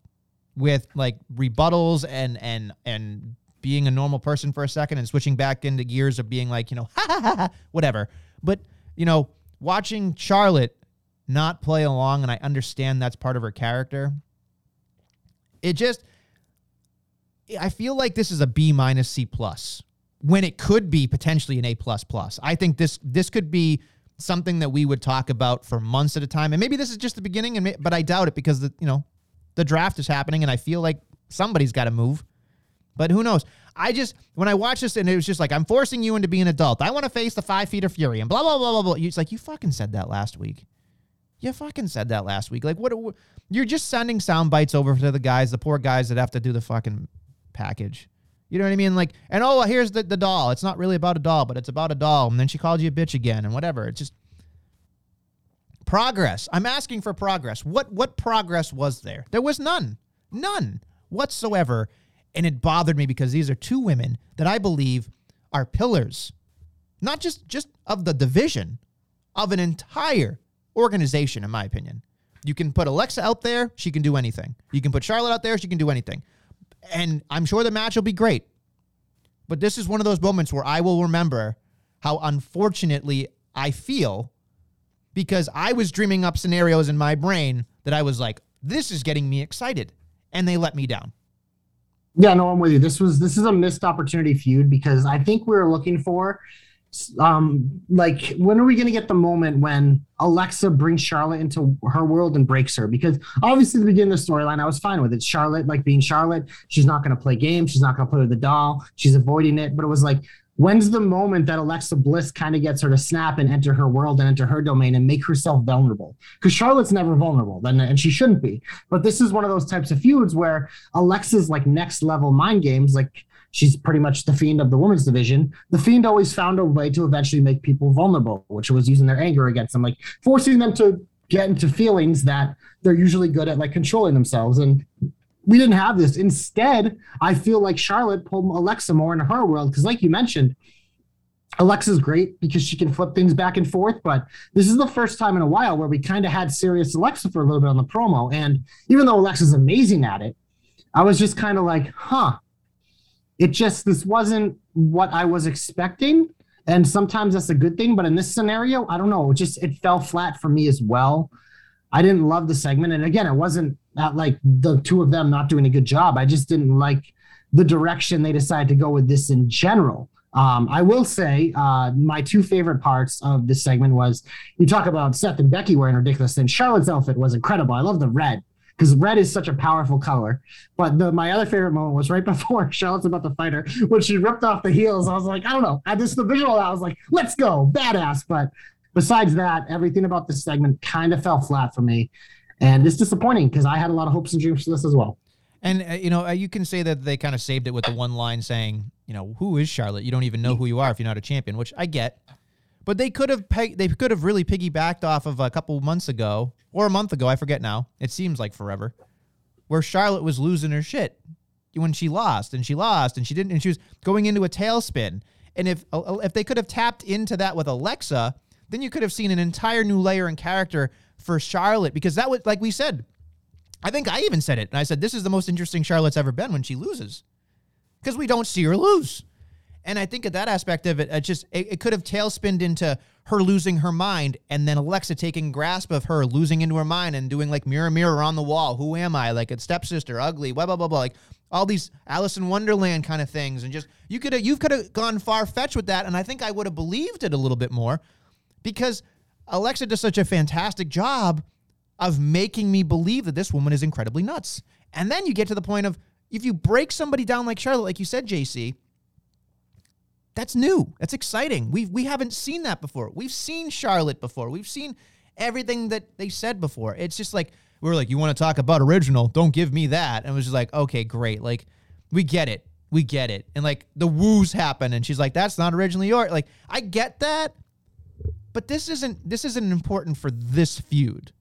with like rebuttals and and and being a normal person for a second and switching back into gears of being like you know ha ha, ha whatever. But you know watching charlotte not play along and i understand that's part of her character it just I feel like this is a B minus C plus when it could be potentially an A plus plus. I think this this could be something that we would talk about for months at a time, and maybe this is just the beginning, and but I doubt it because the you know the draft is happening, and I feel like somebody's got to move. But who knows? I just when I watched this and it was just like I'm forcing you into being an adult. I want to face the five feet of fury and blah blah blah blah blah. It's like you fucking said that last week. You fucking said that last week. Like what? you're just sending sound bites over to the guys, the poor guys that have to do the fucking package. You know what I mean? Like, and oh, here's the, the doll. It's not really about a doll, but it's about a doll. And then she called you a bitch again and whatever. It's just progress. I'm asking for progress. What what progress was there? There was none. None whatsoever. And it bothered me because these are two women that I believe are pillars, not just just of the division, of an entire organization, in my opinion. You can put Alexa out there, she can do anything. You can put Charlotte out there, she can do anything. And I'm sure the match will be great. But this is one of those moments where I will remember how unfortunately I feel because I was dreaming up scenarios in my brain that I was like, this is getting me excited. And they let me down. Yeah, no, I'm with you. This was this is a missed opportunity feud because I think we were looking for um like when are we going to get the moment when Alexa brings Charlotte into her world and breaks her? Because obviously the beginning of the storyline I was fine with it. Charlotte like being Charlotte she's not going to play games she's not going to play with the doll she's avoiding it. But it was like when's the moment that Alexa Bliss kind of gets her to snap and enter her world and enter her domain and make herself vulnerable because Charlotte's never vulnerable then and she shouldn't be but this is one of those types of feuds where Alexa's like next level mind games like she's pretty much the fiend of the women's division. The fiend always found a way to eventually make people vulnerable, which was using their anger against them, like forcing them to get into feelings that they're usually good at, like controlling themselves. And we didn't have this. Instead, I feel like Charlotte pulled Alexa more into her world because, like you mentioned, Alexa's great because she can flip things back and forth, but this is the first time in a while where we kind of had serious Alexa for a little bit on the promo. And even though Alexa's amazing at it, I was just kind of like, huh, it just this wasn't what I was expecting. And sometimes that's a good thing, but in this scenario, I don't know. It just it fell flat for me as well. I didn't love the segment, and again, it wasn't that like the two of them not doing a good job. I just didn't like the direction they decided to go with this in general. Um, I will say uh, my two favorite parts of this segment was you talk about Seth and Becky wearing ridiculous things. Charlotte's outfit was incredible. I love the red because red is such a powerful color. But the, my other favorite moment was right before Charlotte's about to fight her when she ripped off the heels. I was like, I don't know. I just the visual. I was like, let's go, badass. But besides that, everything about this segment kind of fell flat for me, and it's disappointing because I had a lot of hopes and dreams for this as well. And uh, you know, uh, you can say that they kind of saved it with the one line saying, you know, who is Charlotte? You don't even know who you are if you're not a champion, which I get. But they could have peg- they could have really piggybacked off of a couple months ago or a month ago, I forget now. It seems like forever. Where Charlotte was losing her shit when she lost and she lost and she didn't and she was going into a tailspin. And if uh, if they could have tapped into that with Alexa, then you could have seen an entire new layer and character for Charlotte because that was like we said. I think I even said it. And I said this is the most interesting Charlotte's ever been when she loses. Because we don't see her lose. And I think at that aspect of it, it just it, it could have tailspinned into her losing her mind, and then Alexa taking grasp of her losing into her mind and doing like mirror, mirror on the wall. Who am I? Like a stepsister, ugly, blah blah blah blah. Like all these Alice in Wonderland kind of things, and just you could have you could have gone far fetched with that, and I think I would have believed it a little bit more, because Alexa does such a fantastic job of making me believe that this woman is incredibly nuts. And then you get to the point of if you break somebody down like Charlotte, like you said, JC that's new. That's exciting. We we haven't seen that before. We've seen Charlotte before. We've seen everything that they said before. It's just like we are like, you want to talk about original? Don't give me that. And it was just like, okay, great. Like we get it. We get it. And like the woos happen, and she's like, that's not originally yours. Like I get that, but this isn't this isn't important for this feud.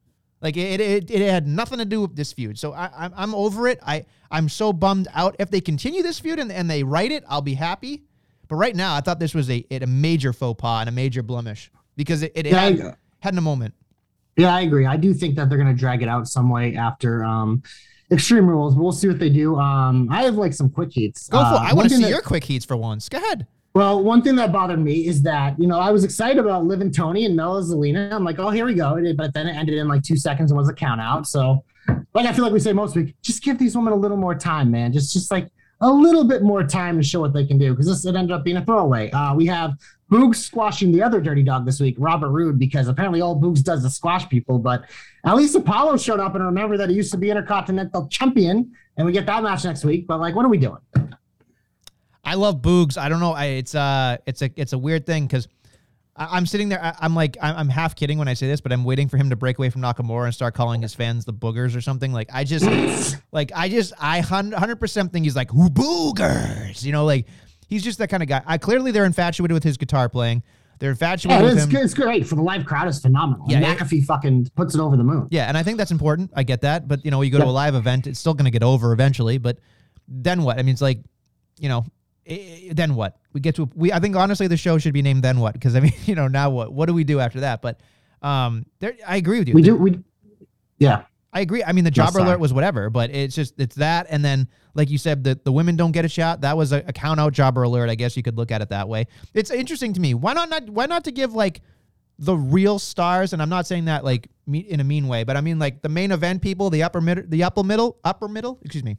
Like it, it, it had nothing to do with this feud. So I, I'm, I'm over it. I, I'm so bummed out. If they continue this feud and, and they write it, I'll be happy. But right now, I thought this was a a major faux pas and a major blemish because it, it Yeah, had, had a moment. Yeah, I agree. I do think that they're going to drag it out some way after um, Extreme Rules, we'll see what they do. Um, I have like some quick heats. Go for Uh, it. I want to see that- your quick heats for once. Go ahead. Well, one thing that bothered me is that, you know, I was excited about Liv and Toni and Mela Zelina. I'm like, oh, here we go. But then it ended in like two seconds and was a count out. So, like I feel like we say most week, just give these women a little more time, man. Just just like a little bit more time to show what they can do because this it ended up being a throwaway. Uh, we have Boogs squashing the other dirty dog this week, Robert Roode, because apparently all Boogs does is squash people. But at least Apollo showed up and remember that he used to be Intercontinental Champion, and we get that match next week. But like, what are we doing? I love Boogs. I don't know. I, it's uh, it's a it's a weird thing because I'm sitting there. I, I'm like I'm, I'm half kidding when I say this, but I'm waiting for him to break away from Nakamura and start calling his fans the boogers or something. Like I just like I just I hundred percent think he's like who boogers. You know, like he's just that kind of guy. I clearly they're infatuated with his guitar playing. They're infatuated Yeah, with it's, him. it's great for the live crowd. is phenomenal. Yeah, it- McAfee fucking puts it over the moon. Yeah, and I think that's important. I get that, but you know, you go to a live event, it's still going to get over eventually. But then what? I mean, it's like, you know, then what? We get to we. I think honestly, the show should be named "Then What" because I mean, you know, now what? What do we do after that? But um, there, I agree with you. We do. We yeah. I agree. I mean, the Yes, job sorry. alert was whatever, but it's just it's that, and then like you said, the the women don't get a shot. That was a, a count out jobber alert. I guess you could look at it that way. It's interesting to me. Why not? not why not to give like the real stars? And I'm not saying that like me, in a mean way, but I mean like the main event people, the upper middle, the upper middle, upper middle. Excuse me.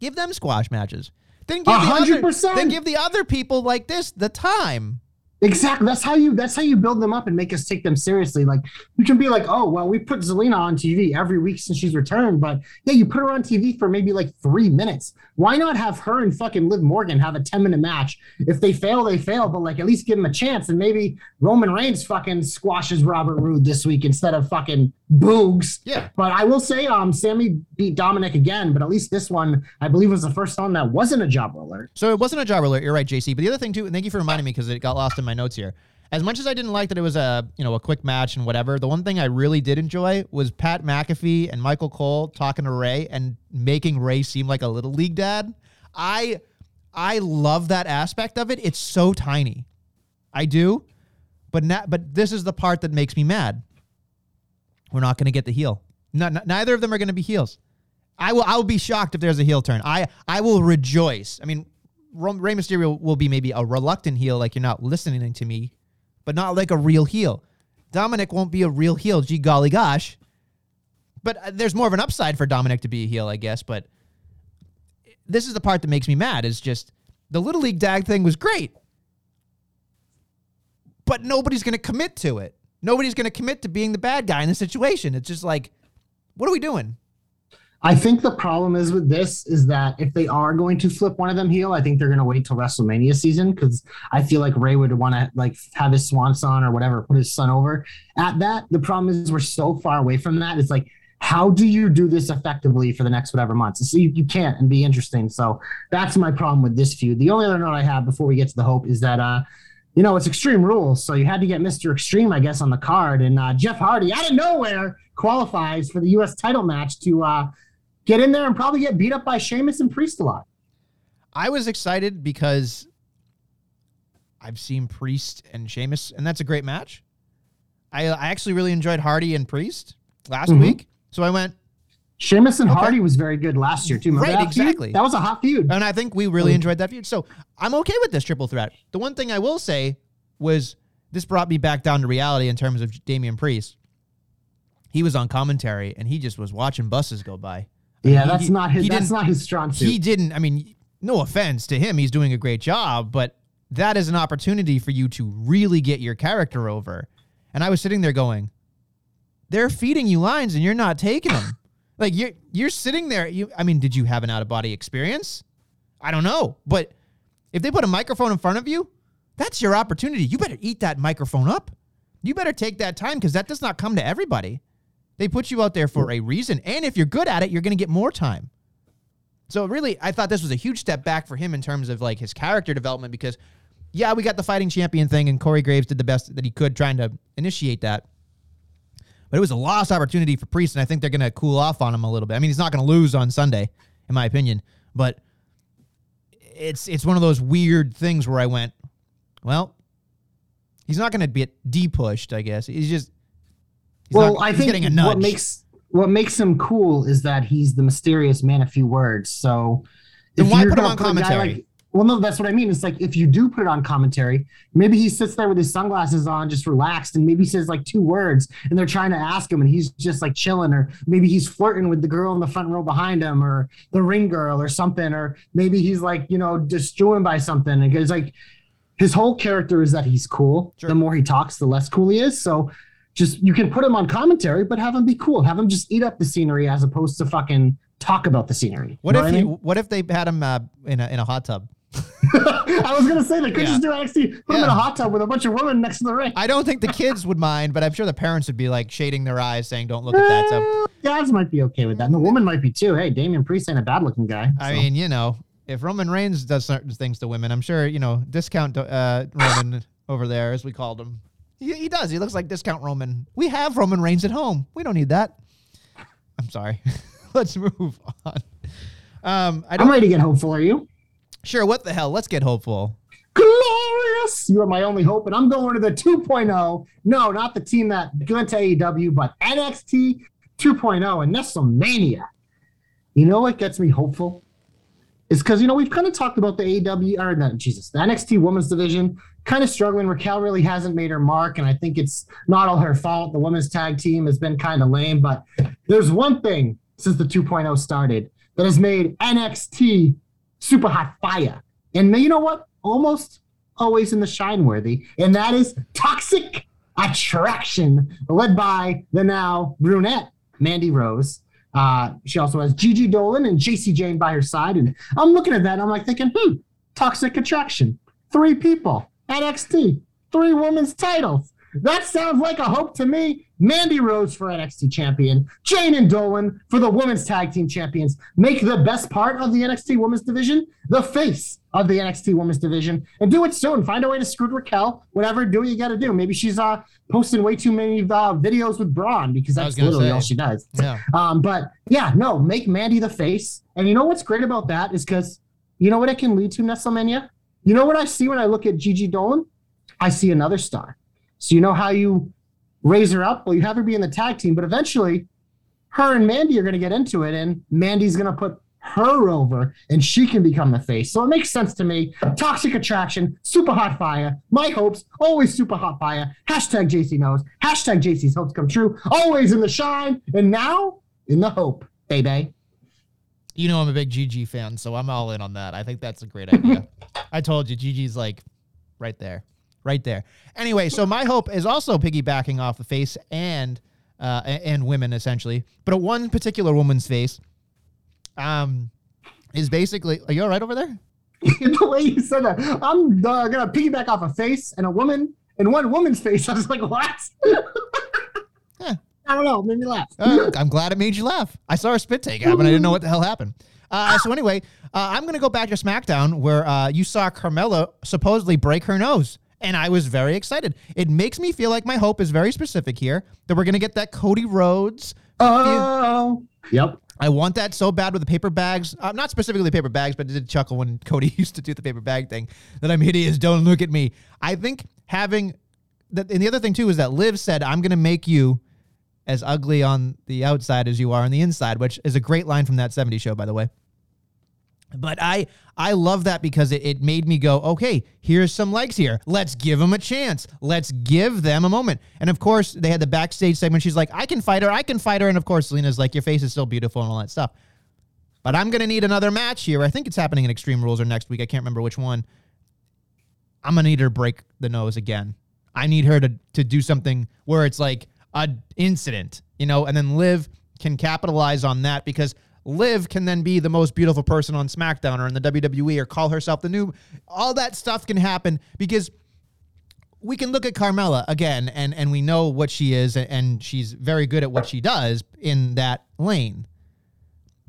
Give them squash matches. Then give hundred other, percent. then give the other people like this the time. Exactly. That's how you. That's how you build them up and make us take them seriously. Like you can be like, oh well, we put Zelina on TV every week since she's returned, but yeah, you put her on TV for maybe like three minutes. Why not have her and fucking Liv Morgan have a ten minute match? If they fail, they fail, but like at least give them a chance. And maybe Roman Reigns fucking squashes Robert Roode this week instead of fucking Boogs. Yeah. But I will say, um, Sammy beat Dominic again, but at least this one, I believe, was the first one that wasn't a job alert. So it wasn't a job alert. You're right, JC. But the other thing too, and thank you for reminding me because it got lost in my notes here. As much as I didn't like that it was a you know a quick match and whatever, the one thing I really did enjoy was Pat McAfee and Michael Cole talking to Rey and making Rey seem like a little league dad. I I love that aspect of it. It's so tiny. I do. But not, but this is the part that makes me mad. We're not going to get the heel. No, neither of them are going to be heels. I will. I will be shocked if there's a heel turn. I I will rejoice. I mean, Rey Mysterio will be maybe a reluctant heel, like you're not listening to me, but not like a real heel. Dominic won't be a real heel. Gee golly gosh. But uh, there's more of an upside for Dominic to be a heel, I guess. But this is the part that makes me mad. Is just the little league dag thing was great, but nobody's going to commit to it. Nobody's going to commit to being the bad guy in the situation. It's just like, what are we doing? I think the problem is with this is that if they are going to flip one of them heel, I think they're going to wait till WrestleMania season because I feel like Rey would want to like have his swan song or whatever, put his son over at that. The problem is we're so far away from that. It's like, how do you do this effectively for the next whatever months? So you, you can't and be interesting. So that's my problem with this feud. The only other note I have before we get to the hope is that uh, you know, it's Extreme Rules, so you had to get Mr. Extreme, I guess, on the card. And uh, Jeff Hardy, out of nowhere, qualifies for the U.S. title match to uh, get in there and probably get beat up by Sheamus and Priest a lot. I was excited because I've seen Priest and Sheamus, and that's a great match. I, I actually really enjoyed Hardy and Priest last Mhm. week, so I went, Sheamus and Okay. Hardy was very good last year too. Remember Right, that feud? exactly. That was a hot feud. and I think we really enjoyed that feud. So I'm okay with this triple threat. The one thing I will say was this brought me back down to reality in terms of Damian Priest. He was on commentary and he just was watching buses go by. I yeah, he- that's he- not his. That's not his strong suit. he didn't i mean no offense to him he's doing a great job but that is an opportunity for you to really get your character over and i was sitting there going they're feeding you lines and you're not taking them like you're you're sitting there you i mean did you have an out of body experience? I don't know but if they put a microphone in front of you that's your opportunity. You better eat that microphone up. You better take that time because that does not come to everybody. They put you out there for a reason and if you're good at it you're going to get more time. So really, I thought this was a huge step back for him in terms of like his character development because, yeah, we got the fighting champion thing, and Corey Graves did the best that he could trying to initiate that. But it was a lost opportunity for Priest, and I think they're going to cool off on him a little bit. I mean, he's not going to lose on Sunday, in my opinion, but it's it's one of those weird things where I went, well, he's not going to get de-pushed. I guess he's just he's well, not- I think getting a nudge. what makes what makes him cool is that he's the mysterious man of few words. So Then why put him on commentary? like- well, no, that's what I mean. It's like if you do put it on commentary, maybe he sits there with his sunglasses on, just relaxed, and maybe says like two words, and they're trying to ask him, and he's just like chilling, or maybe he's flirting with the girl in the front row behind him, or the ring girl, or something, or maybe he's like you know destroyed by something, and because like his whole character is that he's cool. Sure. The more he talks, the less cool he is. So just you can put him on commentary, but have him be cool. Have him just eat up the scenery as opposed to fucking talk about the scenery. what if what I he, what if they had him uh, in a in a hot tub? I was gonna say they could Yeah. just do NXT, put him in a hot tub with a bunch of women next to the ring. I don't think the kids would mind, but I'm sure the parents would be like shading their eyes, saying, "Don't look at that." So, Guys might be okay with that. And the woman might be too. Hey, Damian Priest ain't a bad looking guy. I mean, you know, if Roman Reigns does certain things to women, I'm sure you know discount uh, Roman over there, as we called him. He, he does. He looks like discount Roman. We have Roman Reigns at home. We don't need that. I'm sorry. Let's move on. Um, I I'm don't. ready to get hopeful. Are you? Sure. What the hell? Let's get hopeful. Glorious! You are my only hope, and I'm going to the 2.0. No, not the team that went to AEW, but NXT 2.0 and WrestleMania. You know what gets me hopeful? It's because you know we've kind of talked about the AEW or no, Jesus, the NXT Women's Division kind of struggling. Raquel really hasn't made her mark, and I think it's not all her fault. The women's tag team has been kind of lame, but there's one thing since the 2.0 started that has made NXT super hot fire. And you know what? Almost always in the shine worthy, and that is Toxic Attraction, led by the now brunette Mandy Rose. Uh, she also has Gigi Dolan and Jacy Jayne by her side. And I'm looking at that and I'm like thinking, hmm, Toxic Attraction. Three people, NXT, three women's titles. That sounds like a hope to me. Mandy Rose for NXT champion, Jayne and Dolan for the women's tag team champions. Make the best part of the NXT women's division the face of the NXT women's division and do it soon. Find a way to screw Raquel, whatever, do what you got to do. Maybe she's uh, posting way too many uh, videos with Braun because that's literally say. all she does. Yeah. Um, but yeah, no, make Mandy the face. And you know what's great about that is because you know what it can lead to, Nestlemania? You know what I see when I look at Gigi Dolan? I see another star. So you know how you raise her up? Well, you have her be in the tag team, but eventually her and Mandy are going to get into it, and Mandy's going to put her over, and she can become the face. So it makes sense to me. Toxic attraction, super hot fire. My hopes, always super hot fire. Hashtag JC knows. Hashtag JC's hopes come true. Always in the shine, and now in the hope, baby. You know I'm a big Gigi fan, so I'm all in on that. I think that's a great idea. I told you, Gigi's like right there, right there. Anyway, so my hope is also piggybacking off the face and uh, and women essentially, but one particular woman's face, um, is basically. Are you all right over there? the way you said that, I'm uh, gonna piggyback off a face and a woman and one woman's face. I was like, what? Yeah. I don't know. It made me laugh. Uh, I'm glad it made you laugh. I saw a spit take happen. I didn't know what the hell happened. Uh, so anyway, uh, I'm gonna go back to SmackDown where uh, you saw Carmella supposedly break her nose, and I was very excited. It makes me feel like my hope is very specific here that we're gonna get that Cody Rhodes. Oh. Yep. I want that so bad with the paper bags. Uh, not specifically paper bags, but I did chuckle when Cody used to do the paper bag thing. That I'm hideous. Don't look at me. I think having that, and the other thing too is that Liv said, "I'm going to make you as ugly on the outside as you are on the inside," which is a great line from that '70s show, by the way. But I I love that because it, it made me go, okay, here's some legs here. Let's give them a chance. Let's give them a moment. And of course, they had the backstage segment. She's like, I can fight her, I can fight her. And of course, Zelina's like, your face is still beautiful and all that stuff. But I'm gonna need another match here. I think it's happening in Extreme Rules or next week. I can't remember which one. I'm gonna need her to break the nose again. I need her to to do something where it's like a incident, you know, and then Liv can capitalize on that because Liv can then be the most beautiful person on SmackDown or in the WWE or call herself the new. All that stuff can happen because we can look at Carmella again and and we know what she is and she's very good at what she does in that lane.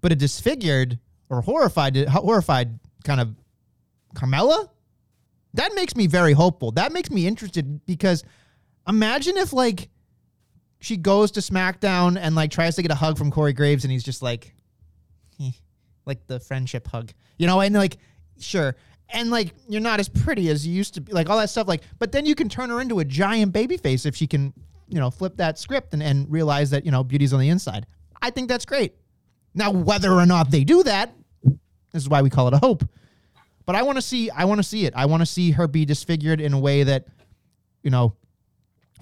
But a disfigured or horrified horrified kind of Carmella that makes me very hopeful. That makes me interested because imagine if like she goes to SmackDown and like tries to get a hug from Corey Graves and he's just like like the friendship hug. You know, and like sure. And like you're not as pretty as you used to be, like all that stuff. Like, but then you can turn her into a giant baby face if she can, you know, flip that script and, and realize that, you know, beauty's on the inside. I think that's great. Now, whether or not they do that, this is why we call it a hope. But I want to see I want to see it. I want to see her be disfigured in a way that, you know,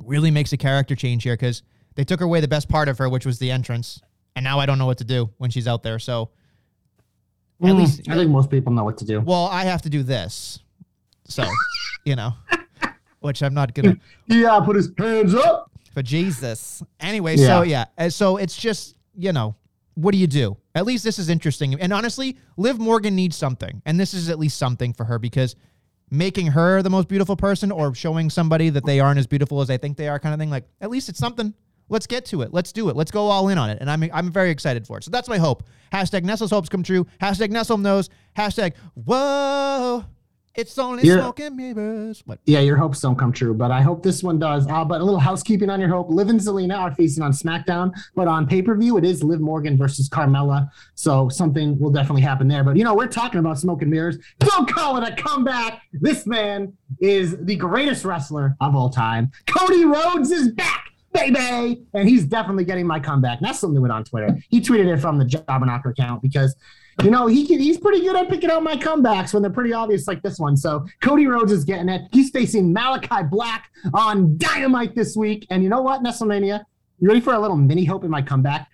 really makes a character change here because they took away the best part of her, which was the entrance, and now I don't know what to do when she's out there. So at Mm, least I think most people know what to do. well, I have to do this. So, you know, which I'm not gonna Yeah, put his hands up. for Jesus. Anyway, so Yeah. yeah, uh, so it's just you know, what do you do? At least this is interesting. And honestly, Liv Morgan needs something, and this is at least something for her because making her the most beautiful person or showing somebody that they aren't as beautiful as they think they are, kind of thing. Like at least it's something. Let's get to it. Let's do it. Let's go all in on it. And I'm I'm very excited for it. So that's my hope. Hashtag Nestle's hopes come true. Hashtag Nestle knows. Hashtag whoa. It's only Yeah. smoke and mirrors. What? Yeah, your hopes don't come true, but I hope this one does. Uh, but a little housekeeping on your hope. Liv and Zelina are facing on SmackDown, but on pay per view, it is Liv Morgan versus Carmella. So something will definitely happen there. But you know, we're talking about smoke and mirrors. Don't call it a comeback. This man is the greatest wrestler of all time. Cody Rhodes is back, baby, and he's definitely getting my comeback. Nestle knew it on Twitter. He tweeted it from the Jobber Knocker account because you know, he can, he's pretty good at picking out my comebacks when they're pretty obvious like this one. So Cody Rhodes is getting it. He's facing Malachi Black on Dynamite this week. And you know what, Nestlemania? You ready for a little mini hope in my comeback?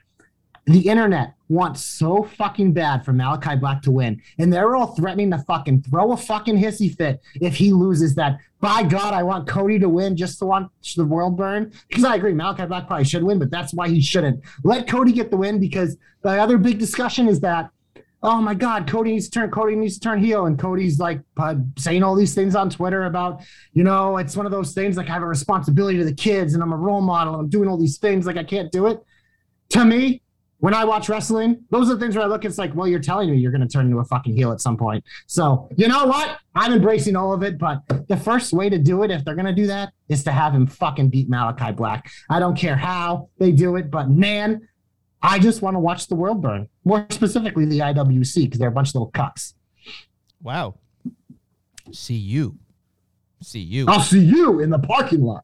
The internet wants so fucking bad for Malachi Black to win. And they're all threatening to fucking throw a fucking hissy fit if he loses that. By God, I want Cody to win just to watch the world burn. Because I agree, Malachi Black probably should win, but that's why he shouldn't. Let Cody get the win because the other big discussion is that oh my God, Cody needs to turn, Cody needs to turn heel. And Cody's like uh, saying all these things on Twitter about, you know, it's one of those things like I have a responsibility to the kids and I'm a role model and I'm doing all these things like I can't do it. To me, when I watch wrestling, those are the things where I look, it's like, well, you're telling me you're going to turn into a fucking heel at some point. So, you know what? I'm embracing all of it, but the first way to do it, if they're going to do that, is to have him fucking beat Malachi Black. I don't care how they do it, but man, I just want to watch the world burn. More specifically, the IWC, because they're a bunch of little cucks. Wow. See you. See you. I'll see you in the parking lot.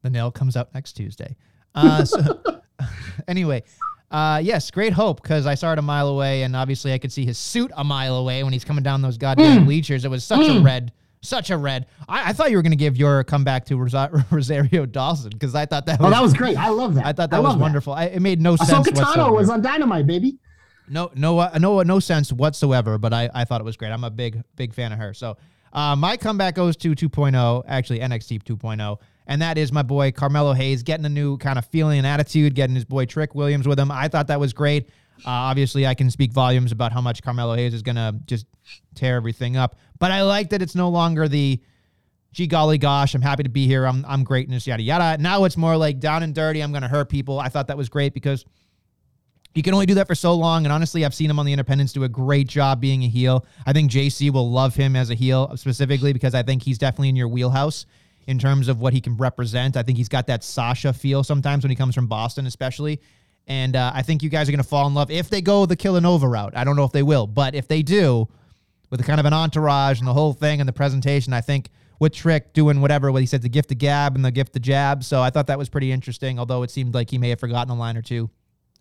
The nail comes out next Tuesday. Uh, so, anyway, uh, yes, great hope because I saw it a mile away, and obviously I could see his suit a mile away when he's coming down those goddamn bleachers. It was such a red, such a red. I, I thought you were going to give your comeback to Rosa- Rosario Dawson because I thought that was, Oh, that was great. I love that. I thought that was love wonderful. I, it made no sense. Ahsoka Tano was on Dynamite, baby. No, no, uh, no, no sense whatsoever. But I, I thought it was great. I'm a big, big fan of her. So, uh, my comeback goes to 2.0, actually NXT 2.0, and that is my boy Carmelo Hayes getting a new kind of feeling and attitude, getting his boy Trick Williams with him. I thought that was great. Uh, obviously, I can speak volumes about how much Carmelo Hayes is going to just tear everything up. But I like that it's no longer the, gee golly gosh, I'm happy to be here. I'm, I'm greatness, yada, yada. Now it's more like down and dirty. I'm going to hurt people. I thought that was great because he can only do that for so long. And honestly, I've seen him on the independents do a great job being a heel. I think JC will love him as a heel specifically because I think he's definitely in your wheelhouse in terms of what he can represent. I think he's got that Sasha feel sometimes when he comes from Boston, especially. And uh, I think you guys are going to fall in love if they go the Killanova route. I don't know if they will, but if they do, with kind of an entourage and the whole thing and the presentation, I think with Trick doing whatever, what he said, the gift the gab and the gift the jab. So I thought that was pretty interesting, although it seemed like he may have forgotten a line or two.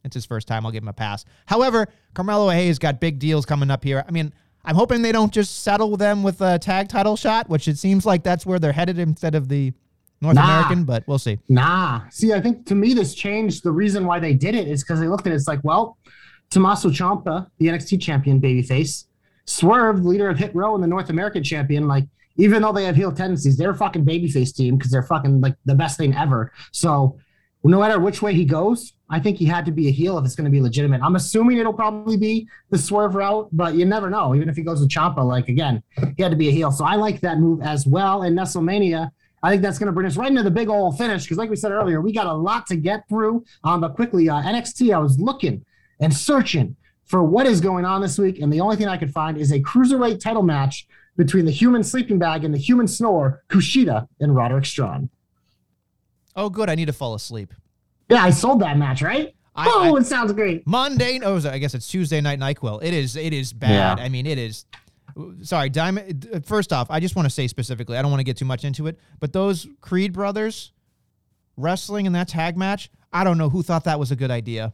It's his first time. I'll give him a pass. However, Carmelo Hayes got big deals coming up here. I mean, I'm hoping they don't just settle them with a tag title shot, which it seems like that's where they're headed instead of the North Nah. American, but we'll see. Nah. See, I think to me this changed. The reason why they did it is because they looked at it. It's like, well, Tommaso Ciampa, the NXT champion babyface, Swerve, leader of Hit Row and the North American champion, like even though they have heel tendencies, they're a fucking babyface team because they're fucking like the best thing ever. So no matter which way he goes, I think he had to be a heel if it's going to be legitimate. I'm assuming it'll probably be the Swerve route, but you never know. Even if he goes with Ciampa, like again, he had to be a heel. So I like that move as well. And WrestleMania, I think that's going to bring us right into the big old finish because, like we said earlier, we got a lot to get through. Um, but quickly, uh, NXT, I was looking and searching for what is going on this week, and the only thing I could find is a cruiserweight title match between the human sleeping bag and the human snore, Kushida and Roderick Strong. Oh, good. I need to fall asleep. Yeah, I sold that match, right? I- oh, I- it sounds great. Monday. Oh, I guess it's Tuesday night Nyquil. It is. It is bad. Yeah. I mean, it is. Sorry, Diamond. Uh, first off, I just want to say specifically. I don't want to get too much into it, but those Creed brothers wrestling in that tag match. I don't know who thought that was a good idea.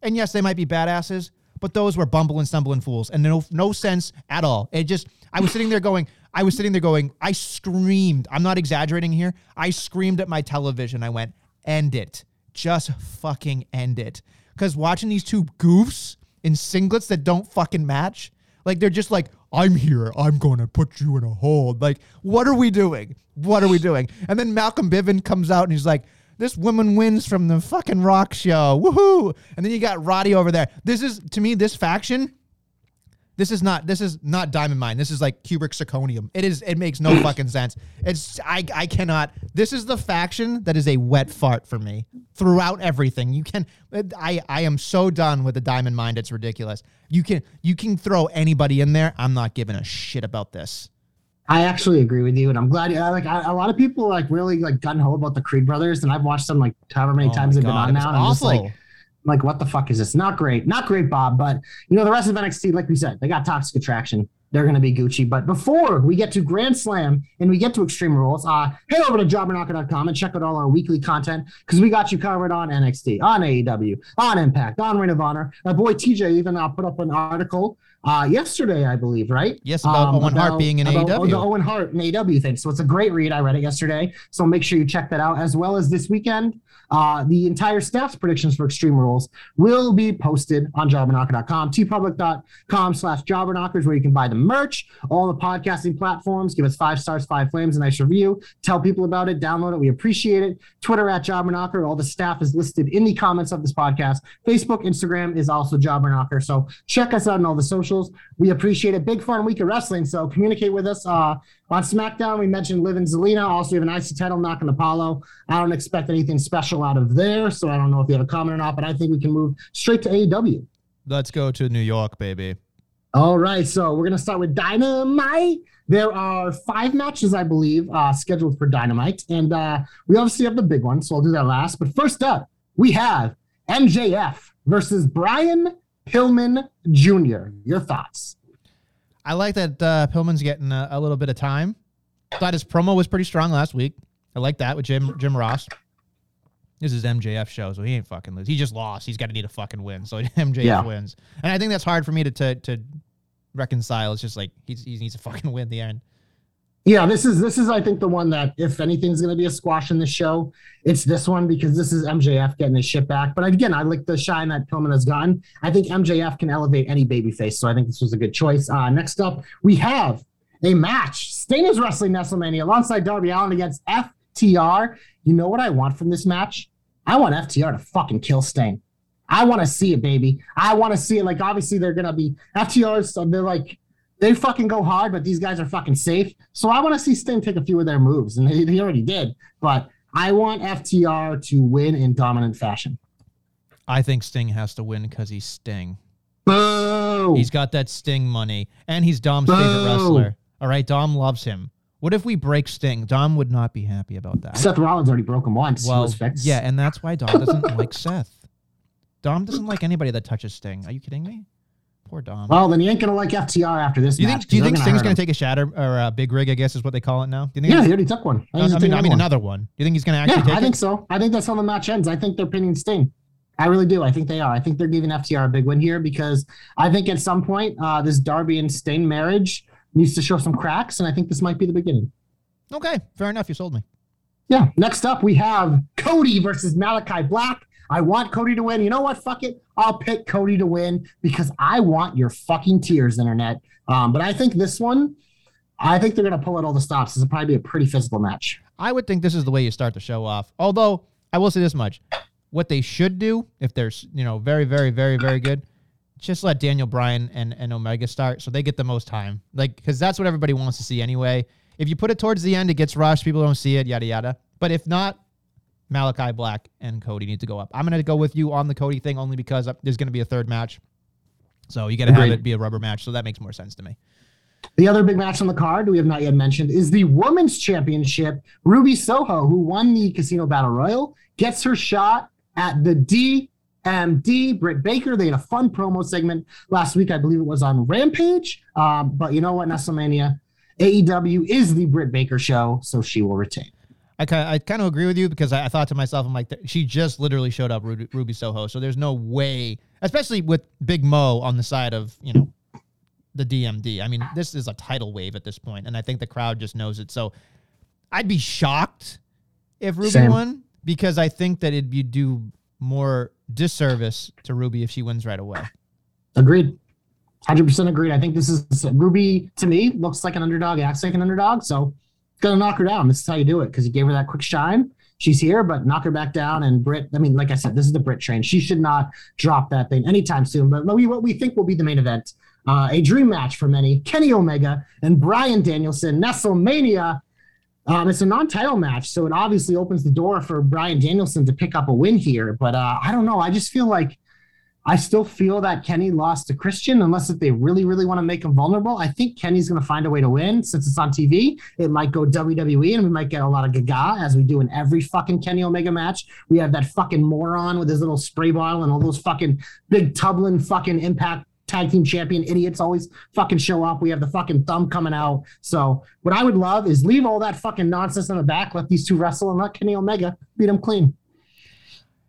And yes, they might be badasses, but those were bumbling, stumbling fools, and no, no sense at all. It just. I was sitting there going. I was sitting there going. I screamed. I'm not exaggerating here. I screamed at my television. I went, "End it! Just fucking end it!" Because watching these two goofs in singlets that don't fucking match, like they're just like, "I'm here. I'm gonna put you in a hold." Like, what are we doing? What are we doing? And then Malcolm Bivin comes out and he's like. This woman wins from the fucking rock show. Woohoo! And then you got Roddy over there. This is to me this faction this is not this is not diamond mine. This is like cubic zirconium. It is it makes no fucking sense. It's I I cannot. This is the faction that is a wet fart for me throughout everything. You can I I am so done with the diamond mine. It's ridiculous. You can you can throw anybody in there. I'm not giving a shit about this. I actually agree with you, and I'm glad. I, like I, a lot of people, like really like gun ho about the Creed brothers, and I've watched them like however many Oh times they've been on now. And I'm just like, awful. Like what the fuck is this? Not great, not great, Bob. But you know the rest of NXT, like we said, they got Toxic Attraction. They're going to be Gucci. But before we get to Grand Slam and we get to Extreme Rules, uh, head over to jobberknocker.com and check out all our weekly content because we got you covered on NXT, on AEW, on Impact, on Ring of Honor. My boy TJ even uh, put up an article uh, yesterday, I believe, right? Yes, about Owen Hart being in about AEW. The Owen Hart and AEW thing. So it's a great read. I read it yesterday. So make sure you check that out. As well as this weekend, uh, the entire staff's predictions for Extreme Rules will be posted on jobberknocker.com, teepublic.com slash jobberknockers, where you can buy the merch, all the podcasting platforms. Give us five stars, five flames, a nice review. Tell people about it. Download it. We appreciate it. Twitter at jobberknocker. All the staff is listed in the comments of this podcast. Facebook, Instagram is also jobberknocker. So check us out on all the socials. We appreciate it. Big fun week of wrestling. So communicate with us. Uh, on SmackDown, we mentioned Liv and Zelina. Also, we have an IC title knocking Apollo. I don't expect anything special out of there. So I don't know if you have a comment or not, but I think we can move straight to AEW. Let's go to New York, baby. All right, so we're gonna start with Dynamite. There are five matches, I believe, uh, scheduled for Dynamite, and uh, we obviously have the big one, so I'll do that last. But first up, we have MJF versus Brian Pillman Jr. Your thoughts? I like that uh, Pillman's getting a, a little bit of time. Thought his promo was pretty strong last week. I like that with Jim Jim Ross. This is MJF show, so he ain't fucking lose. He just lost. He's got to need a fucking win. So MJF Yeah. wins, and I think that's hard for me to to, to reconcile. It's just like he's, he needs a fucking win the end. Yeah, this is this is I think the one that if anything's going to be a squash in the show, it's this one because this is MJF getting his shit back. But again, I like the shine that Pillman has gotten. I think MJF can elevate any babyface, so I think this was a good choice. Uh, next up, we have a match: Sting is wrestling WrestleMania alongside Darby Allin against FTR. You know what I want from this match? I want FTR to fucking kill Sting. I want to see it, baby. I want to see it. Like obviously they're gonna be FTRs. So they're like they fucking go hard, but these guys are fucking safe. So I want to see Sting take a few of their moves, and he, he already did. But I want FTR to win in dominant fashion. I think Sting has to win because he's Sting. Boo! He's got that Sting money, and he's Dom's favorite wrestler. All right, Dom loves him. What if we break Sting? Dom would not be happy about that. Seth Rollins already broke him once. Well, yeah, and that's why Dom doesn't like Seth. Dom doesn't like anybody that touches Sting. Are you kidding me? Poor Dom. Well, then he ain't gonna like FTR after this do you match. think? Do you think Sting's hurt going him. to take a shatter or a big rig? I guess is what they call it now. Do you think? Yeah, he already took one. No, I mean, I mean one. another one. Do you think he's going to actually Yeah, take I it? think so. I think that's how the match ends. I think they're pinning Sting. I really do. I think they are. I think they're giving FTR a big win here because I think at some point uh, this Darby and Sting marriage needs to show some cracks, and I think this might be the beginning. Okay, fair enough. You sold me. Yeah. Next up, we have Cody versus Malachi Black. I want Cody to win. You know what? Fuck it. I'll pick Cody to win because I want your fucking tears, internet. Um, but I think this one, I think they're gonna pull out all the stops. This will probably be a pretty physical match. I would think this is the way you start the show off. Although I will say this much: what they should do, if they're you know very, very, very, very good, just let Daniel Bryan and and Omega start, so they get the most time. Like because that's what everybody wants to see anyway. If you put it towards the end, it gets rushed. People don't see it. Yada yada. But if not, Malachi Black and Cody need to go up. I'm gonna go with you on the Cody thing only because uh, there's gonna be a third match. So you got to have it be a rubber match. So that makes more sense to me. The other big match on the card we have not yet mentioned is the Women's Championship. Ruby Soho, who won the Casino Battle Royal, gets her shot at the DMD. Britt Baker. They had a fun promo segment last week. I believe it was on Rampage. Um, but you know what, WrestleMania, AEW is the Britt Baker show, so she will retain. I kind I kind of agree with you because I, I thought to myself, I'm like, she just literally showed up Ruby, Ruby Soho, so there's no way, especially with Big Mo on the side of you know the DMD. I mean, this is a tidal wave at this point, and I think the crowd just knows it. So I'd be shocked if Ruby Same. won because I think that it'd be do more disservice to Ruby if she wins right away. Agreed. 100% agreed. I think this is Ruby, to me, looks like an underdog, acts like an underdog. So, gonna knock her down. This is how you do it because you gave her that quick shine. She's here, but knock her back down. And Britt, I mean, like I said, this is the Britt train. She should not drop that thing anytime soon. But we, what we think will be the main event uh, a dream match for many Kenny Omega and Brian Danielson, Nestlemania. Um, it's a non-title match, so it obviously opens the door for Brian Danielson to pick up a win here. But uh, I don't know. I just feel like I still feel that Kenny lost to Christian, unless if they really, really want to make him vulnerable. I think Kenny's going to find a way to win since it's on TV. It might go WWE, and we might get a lot of gaga as we do in every fucking Kenny Omega match. We have that fucking moron with his little spray bottle and all those fucking big Tublin fucking Impact tag team champion idiots always fucking show up. We have the fucking thumb coming out. So what I would love is leave all that fucking nonsense in the back, let these two wrestle, and let Kenny Omega beat him clean.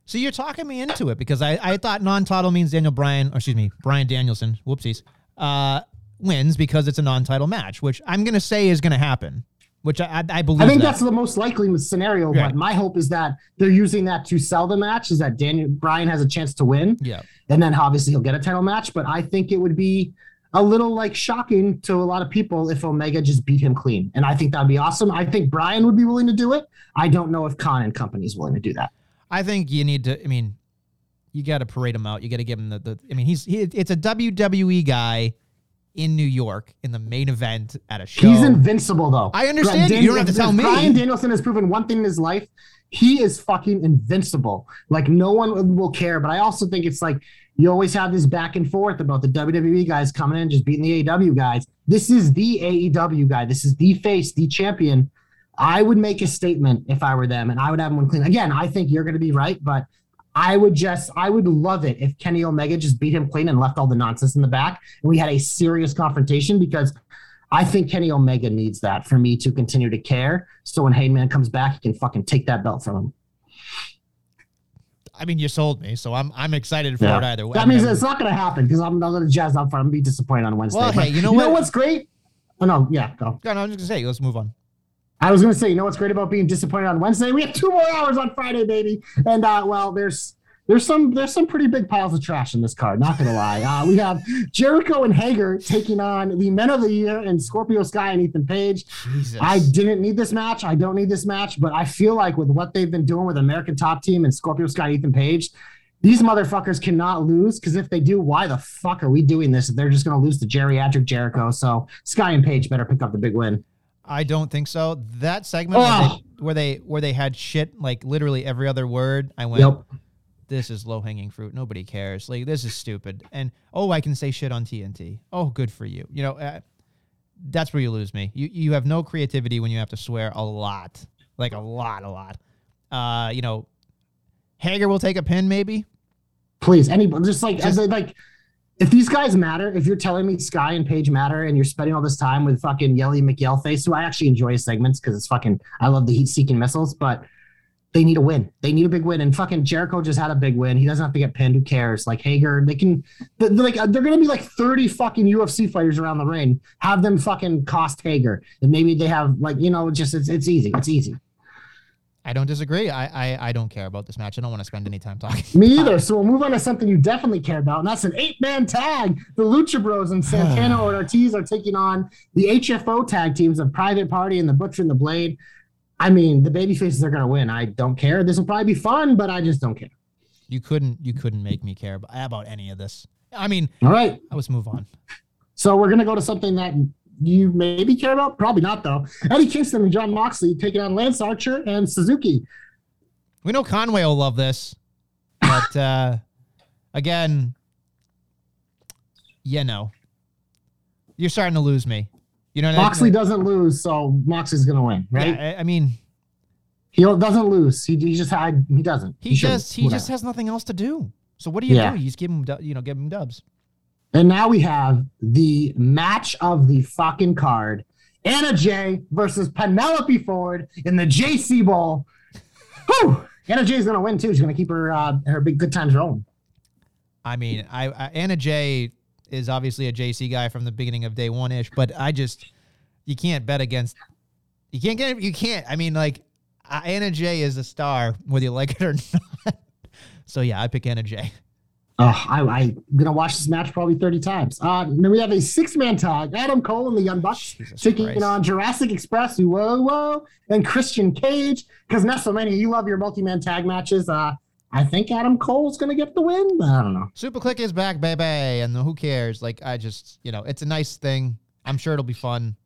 So you're talking me into it because I, I thought non-title means Daniel Bryan, or excuse me, Brian Danielson, whoopsies, uh, wins because it's a non-title match, which I'm gonna say is gonna happen. Which I, I, believe. I think that. that's the most likely scenario, but my hope is that they're using that to sell the match, is that Daniel Bryan has a chance to win, yeah. and then obviously he'll get a title match. But I think it would be a little like shocking to a lot of people if Omega just beat him clean, and I think that'd be awesome. I think Bryan would be willing to do it. I don't know if Khan and company is willing to do that. I think you need to. I mean, you got to parade him out. You got to give him the, the. I mean, he's he, it's a WWE guy in New York in the main event at a show. He's invincible, though. I understand you. You don't have to tell me. Brian Danielson has proven one thing in his life. He is fucking invincible. Like no one will care. But I also think it's like you always have this back and forth about the WWE guys coming in just beating the AEW guys. This is the AEW guy. This is the face, the champion. I would make a statement if I were them, and I would have him clean. Again, I think you're going to be right, but I would just, I would love it if Kenny Omega just beat him clean and left all the nonsense in the back, and we had a serious confrontation because I think Kenny Omega needs that for me to continue to care. So when Heyman comes back, he can fucking take that belt from him. I mean, you sold me, so I'm I'm excited for Yeah. it either way. That means it's not going to happen because I'm not going to jazz up for. I'm going to be disappointed on Wednesday. Well, hey, you know what? know what's great? Oh, no, yeah, go. No, no, I'm just gonna say, let's move on. I was going to say, you know what's great about being disappointed on Wednesday? We have two more hours on Friday, baby. And uh, well, there's there's some there's some pretty big piles of trash in this card. Not going to lie. Uh, we have Jericho and Hager taking on the Men of the Year and Scorpio Sky and Ethan Page. Jesus. I didn't need this match. I don't need this match, but I feel like with what they've been doing with American Top Team and Scorpio Sky, Ethan Page, these motherfuckers cannot lose because if they do, why the fuck are we doing this? They're just going to lose to geriatric Jericho. So Sky and Page better pick up the big win. I don't think so. That segment where, Oh. they, where they where they had shit like literally every other word, I went, Yep. "This is low hanging fruit. Nobody cares. Like this is stupid." And oh, I can say shit on TNT. Oh, good for you. You know, uh, that's where you lose me. You you have no creativity when you have to swear a lot, like a lot, a lot. Uh, you know, Hager will take a pin maybe. Please, anybody, just like Just- as a, like. If these guys matter, if you're telling me Sky and Page matter, and you're spending all this time with fucking Yelly McYell face, who I actually enjoy his segments because it's fucking, I love the heat-seeking missiles, but they need a win. They need a big win, and fucking Jericho just had a big win. He doesn't have to get pinned. Who cares? Like Hager, they can, they're like they're gonna be like 30 fucking UFC fighters around the ring. Have them fucking cost Hager, and maybe they have like you know, just it's it's easy. It's easy. I don't disagree. I I, I don't care about this match. I don't want to spend any time talking. Me either. So we'll move on to something you definitely care about, and that's an eight-man tag. The Lucha Bros and Santana and Ortiz are taking on the HFO tag teams of Private Party and the Butcher and the Blade. I mean, the baby faces are gonna win. I don't care. This will probably be fun, but I just don't care. You couldn't you couldn't make me care about, about any of this. I mean, All right. let's move on. So we're gonna go to something that you maybe care about. Probably not though. Eddie Kingston and Jon Moxley taking on Lance Archer and Suzuki. We know Conway will love this, but uh, again, you know, you're starting to lose me. You know, what I- Moxley doesn't lose, so Moxley's gonna win, right? Yeah, I, I mean, He doesn't lose. He, he just had. He doesn't. he, shouldn't. just he Whatever. just has nothing else to do. So what do you Yeah. do? You just give him, you know, give him dubs. And now we have the match of the fucking card. Anna Jay versus Penelope Ford in the JC Bowl. Whew. Anna Jay's gonna win too. She's gonna keep her uh, her big good times rolling. I mean, I, I Anna Jay is obviously a JC guy from the beginning of day one ish, but I just you can't bet against. You can't get you can't. I mean, like Anna Jay is a star whether you like it or not. so yeah, I pick Anna Jay. Oh, I, I'm gonna watch this match probably 30 times. Uh, then we have a six-man tag: Adam Cole and the Young Bucks Jesus taking Christ. on Jurassic Express, whoa, whoa, and Christian Cage. Because Nestlemania, you love your multi-man tag matches. Uh, I think Adam Cole's gonna get the win. But I don't know. SuperKliq is back, baby, and who cares? Like I just, you know, it's a nice thing. I'm sure it'll be fun.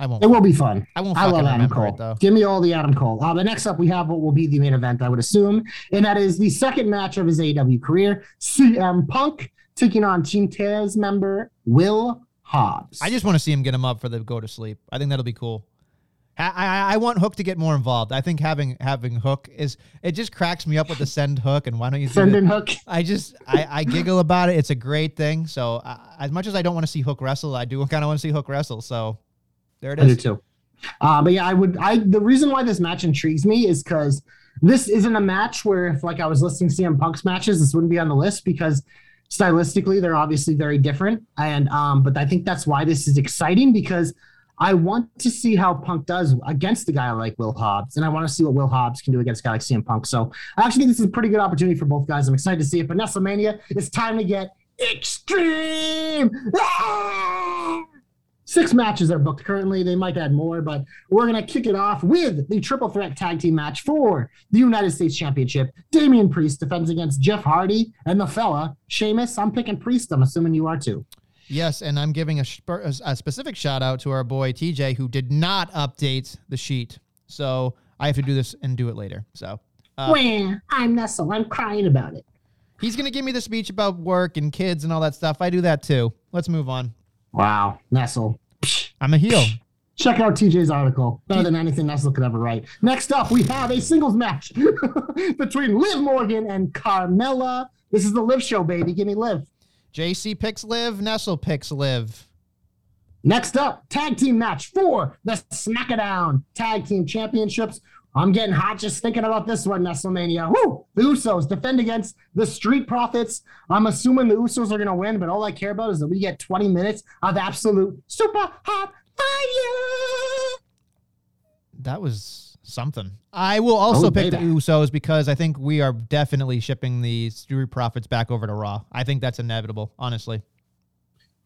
I won't. It will be fun. I won't I love Adam Cole. it though. Give me all the Adam Cole. Uh, but next up, we have what will be the main event, I would assume, and that is the second match of his AEW career: CM Punk taking on Team Taz member Will Hobbs. I just want to see him get him up for the go to sleep. I think that'll be cool. I, I, I want Hook to get more involved. I think having having Hook is it just cracks me up with the send Hook and why don't you send in Hook. I just I, I giggle about it. It's a great thing. So uh, as much as I don't want to see Hook wrestle, I do kind of want to see Hook wrestle. So there it is. I do too. Uh, but yeah, I would. I the reason why this match intrigues me is because this isn't a match where if like I was listing CM Punk's matches, this wouldn't be on the list because stylistically they're obviously very different. And um, but I think that's why this is exciting because I want to see how Punk does against a guy like Will Hobbs, and I want to see what Will Hobbs can do against a guy like CM Punk. So I actually think this is a pretty good opportunity for both guys. I'm excited to see it. But Nestlemania, it's time to get extreme. Ah! Six matches are booked currently. They might add more, but we're going to kick it off with the triple threat tag team match for the United States Championship. Damian Priest defends against Jeff Hardy and the fella, Sheamus. I'm picking Priest. I'm assuming you are too. Yes, and I'm giving a, a specific shout out to our boy TJ who did not update the sheet. So I have to do this and do it later. So uh, I'm Nestle. I'm crying about it. he's gonna give me the speech about work and kids and all that stuff. I do that too. Let's move on. Wow, Nestle. I'm a heel. Check out TJ's article. Better than anything Nestle could ever write. Next up, we have a singles match between Liv Morgan and Carmella. This is the Liv show, baby. Give me Liv. JC picks Liv. Nestle picks Liv. Next up, tag team match for the SmackDown Tag Team Championships. I'm getting hot just thinking about this one, WrestleMania. Woo! The Usos defend against the Street Profits. I'm assuming the Usos are going to win, but all I care about is that we get 20 minutes of absolute super hot fire. That was something. I will also Oh, pick the. Usos because I think we are definitely shipping the Street Profits back over to Raw. I think that's inevitable, honestly.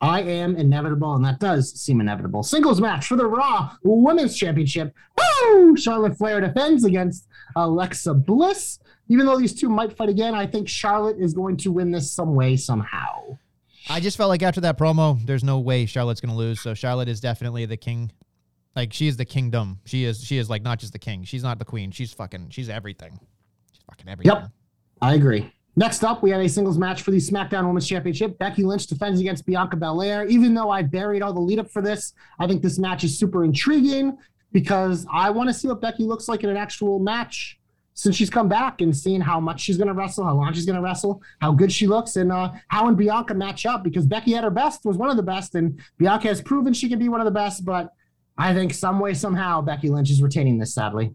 I am inevitable, and that does seem inevitable. Singles match for the Raw Women's Championship. Woo! Charlotte Flair defends against Alexa Bliss. even though these two might fight again, I think Charlotte is going to win this some way, somehow. I just felt like after that promo, there's no way Charlotte's gonna lose. So Charlotte is definitely the king. Like she is the kingdom. She is. She is like not just the king. She's not the queen. She's fucking. She's everything. She's fucking everything. Yep. I agree. Next up, we have a singles match for the SmackDown Women's Championship. Becky Lynch defends against Bianca Belair. Even though I buried all the lead up for this, I think this match is super intriguing because I want to see what Becky looks like in an actual match since she's come back and seeing how much she's going to wrestle, how long she's going to wrestle, how good she looks, and uh, how and Bianca match up because Becky at her best was one of the best, and Bianca has proven she can be one of the best. But I think some way, somehow, Becky Lynch is retaining this, sadly.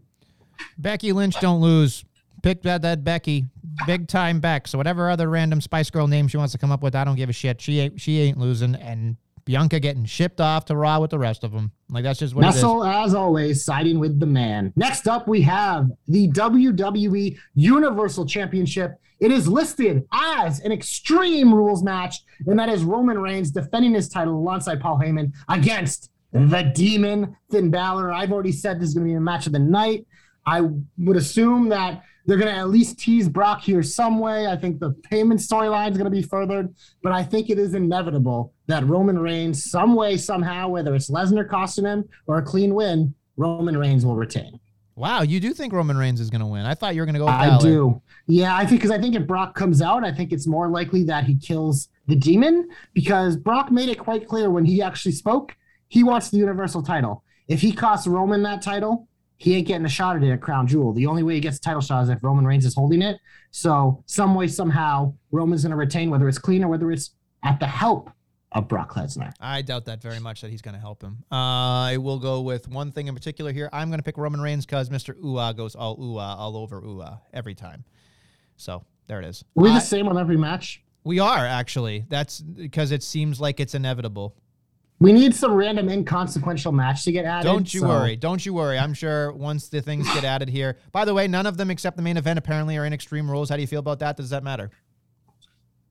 Becky Lynch don't lose. Pick that that Becky, big time Beck. So whatever other random Spice Girl name she wants to come up with, I don't give a shit. She ain't she ain't losing, and Bianca getting shipped off to Raw with the rest of them. Like that's just what Nestle, as always, siding with the man. Next up, we have the WWE Universal Championship. It is listed as an Extreme Rules match, and that is Roman Reigns defending his title alongside Paul Heyman against the Demon Finn Balor. I've already said this is going to be a match of the night. I would assume that they're going to at least tease Brock here some way. I think the Heyman storyline is going to be furthered, but I think it is inevitable that Roman Reigns, some way, somehow, whether it's Lesnar costing him or a clean win, Roman Reigns will retain. Wow, you do think Roman Reigns is going to win? I thought you were going to go. With I do. Yeah, I think because I think if Brock comes out, I think it's more likely that he kills the demon because Brock made it quite clear when he actually spoke, he wants the Universal title. If he costs Roman that title, he ain't getting a shot at it at Crown Jewel. The only way he gets a title shot is if Roman Reigns is holding it. So some way, somehow, Roman's going to retain, whether it's clean or whether it's at the help of Brock Lesnar. I doubt that very much that he's going to help him. Uh, I will go with one thing in particular here. I'm going to pick Roman Reigns because Mr. Ooh goes all ooh all over ooh every time. So there it is. Are we I- the same on every match? we are actually. That's because it seems like it's inevitable. We need some random inconsequential match to get added. Don't you so- worry. Don't you worry. I'm sure once the things get added here. By the way, none of them except the main event apparently are in Extreme Rules. How do you feel about that? Does that matter?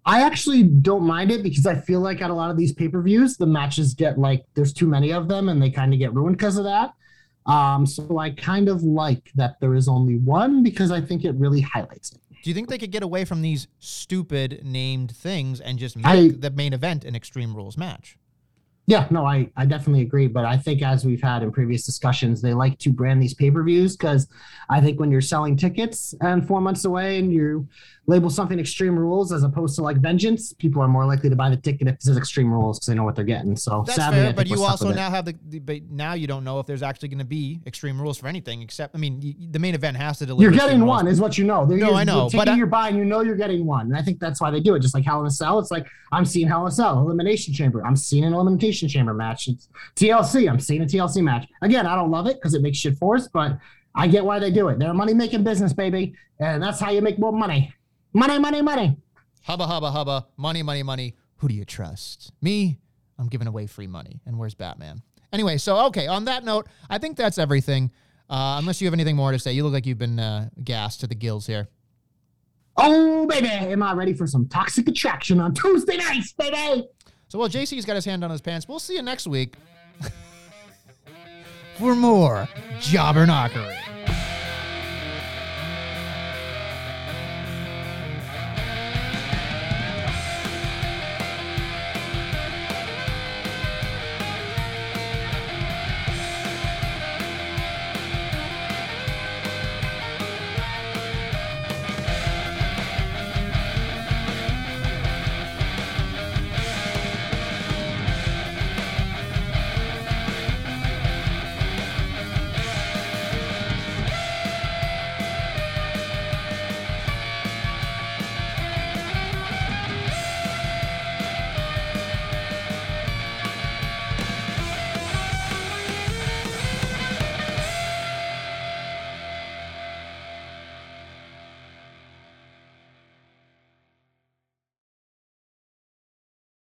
I actually don't mind it because I feel like at a lot of these pay per views, the matches get like there's too many of them and they kind of get ruined because of that. Um, so I kind of like that there is only one because I think it really highlights it. Do you think they could get away from these stupid named things and just make I- the main event an Extreme Rules match? Yeah, no, I, I definitely agree. But I think as we've had in previous discussions, they like to brand these pay per views because I think when you're selling tickets and four months away and you label something Extreme Rules as opposed to like Vengeance, people are more likely to buy the ticket if it says Extreme Rules because they know what they're getting. So That's sadly, fair, but you also with it. now have the, the but now you don't know if there's actually going to be Extreme Rules for anything except I mean y- the main event has to deliver. You're getting Rules. one, is what you know. They're, No, you're, I know, You're but I- your buy, and you know you're getting one. And I think that's why they do it. Just like Hell in a Cell, it's like I'm seeing Hell in a Cell, Elimination Chamber. I'm seeing an Elimination Chamber match. It's TLC. I'm seeing a TLC match. Again, I don't love it because it makes shit forced, but I get why they do it. They're a money making business, baby, and that's how you make more money. Money, money, money. Hubba hubba hubba, money money money. Who do you trust? Me? I'm giving away free money. And where's Batman? Anyway, so okay. On that note, I think that's everything. Uh, unless you have anything more to say, you look like you've been uh, gassed to the gills here. Oh, baby, am I ready for some toxic attraction on Tuesday nights, baby? So while JC's got his hand on his pants, we'll see you next week for more jobber knockery.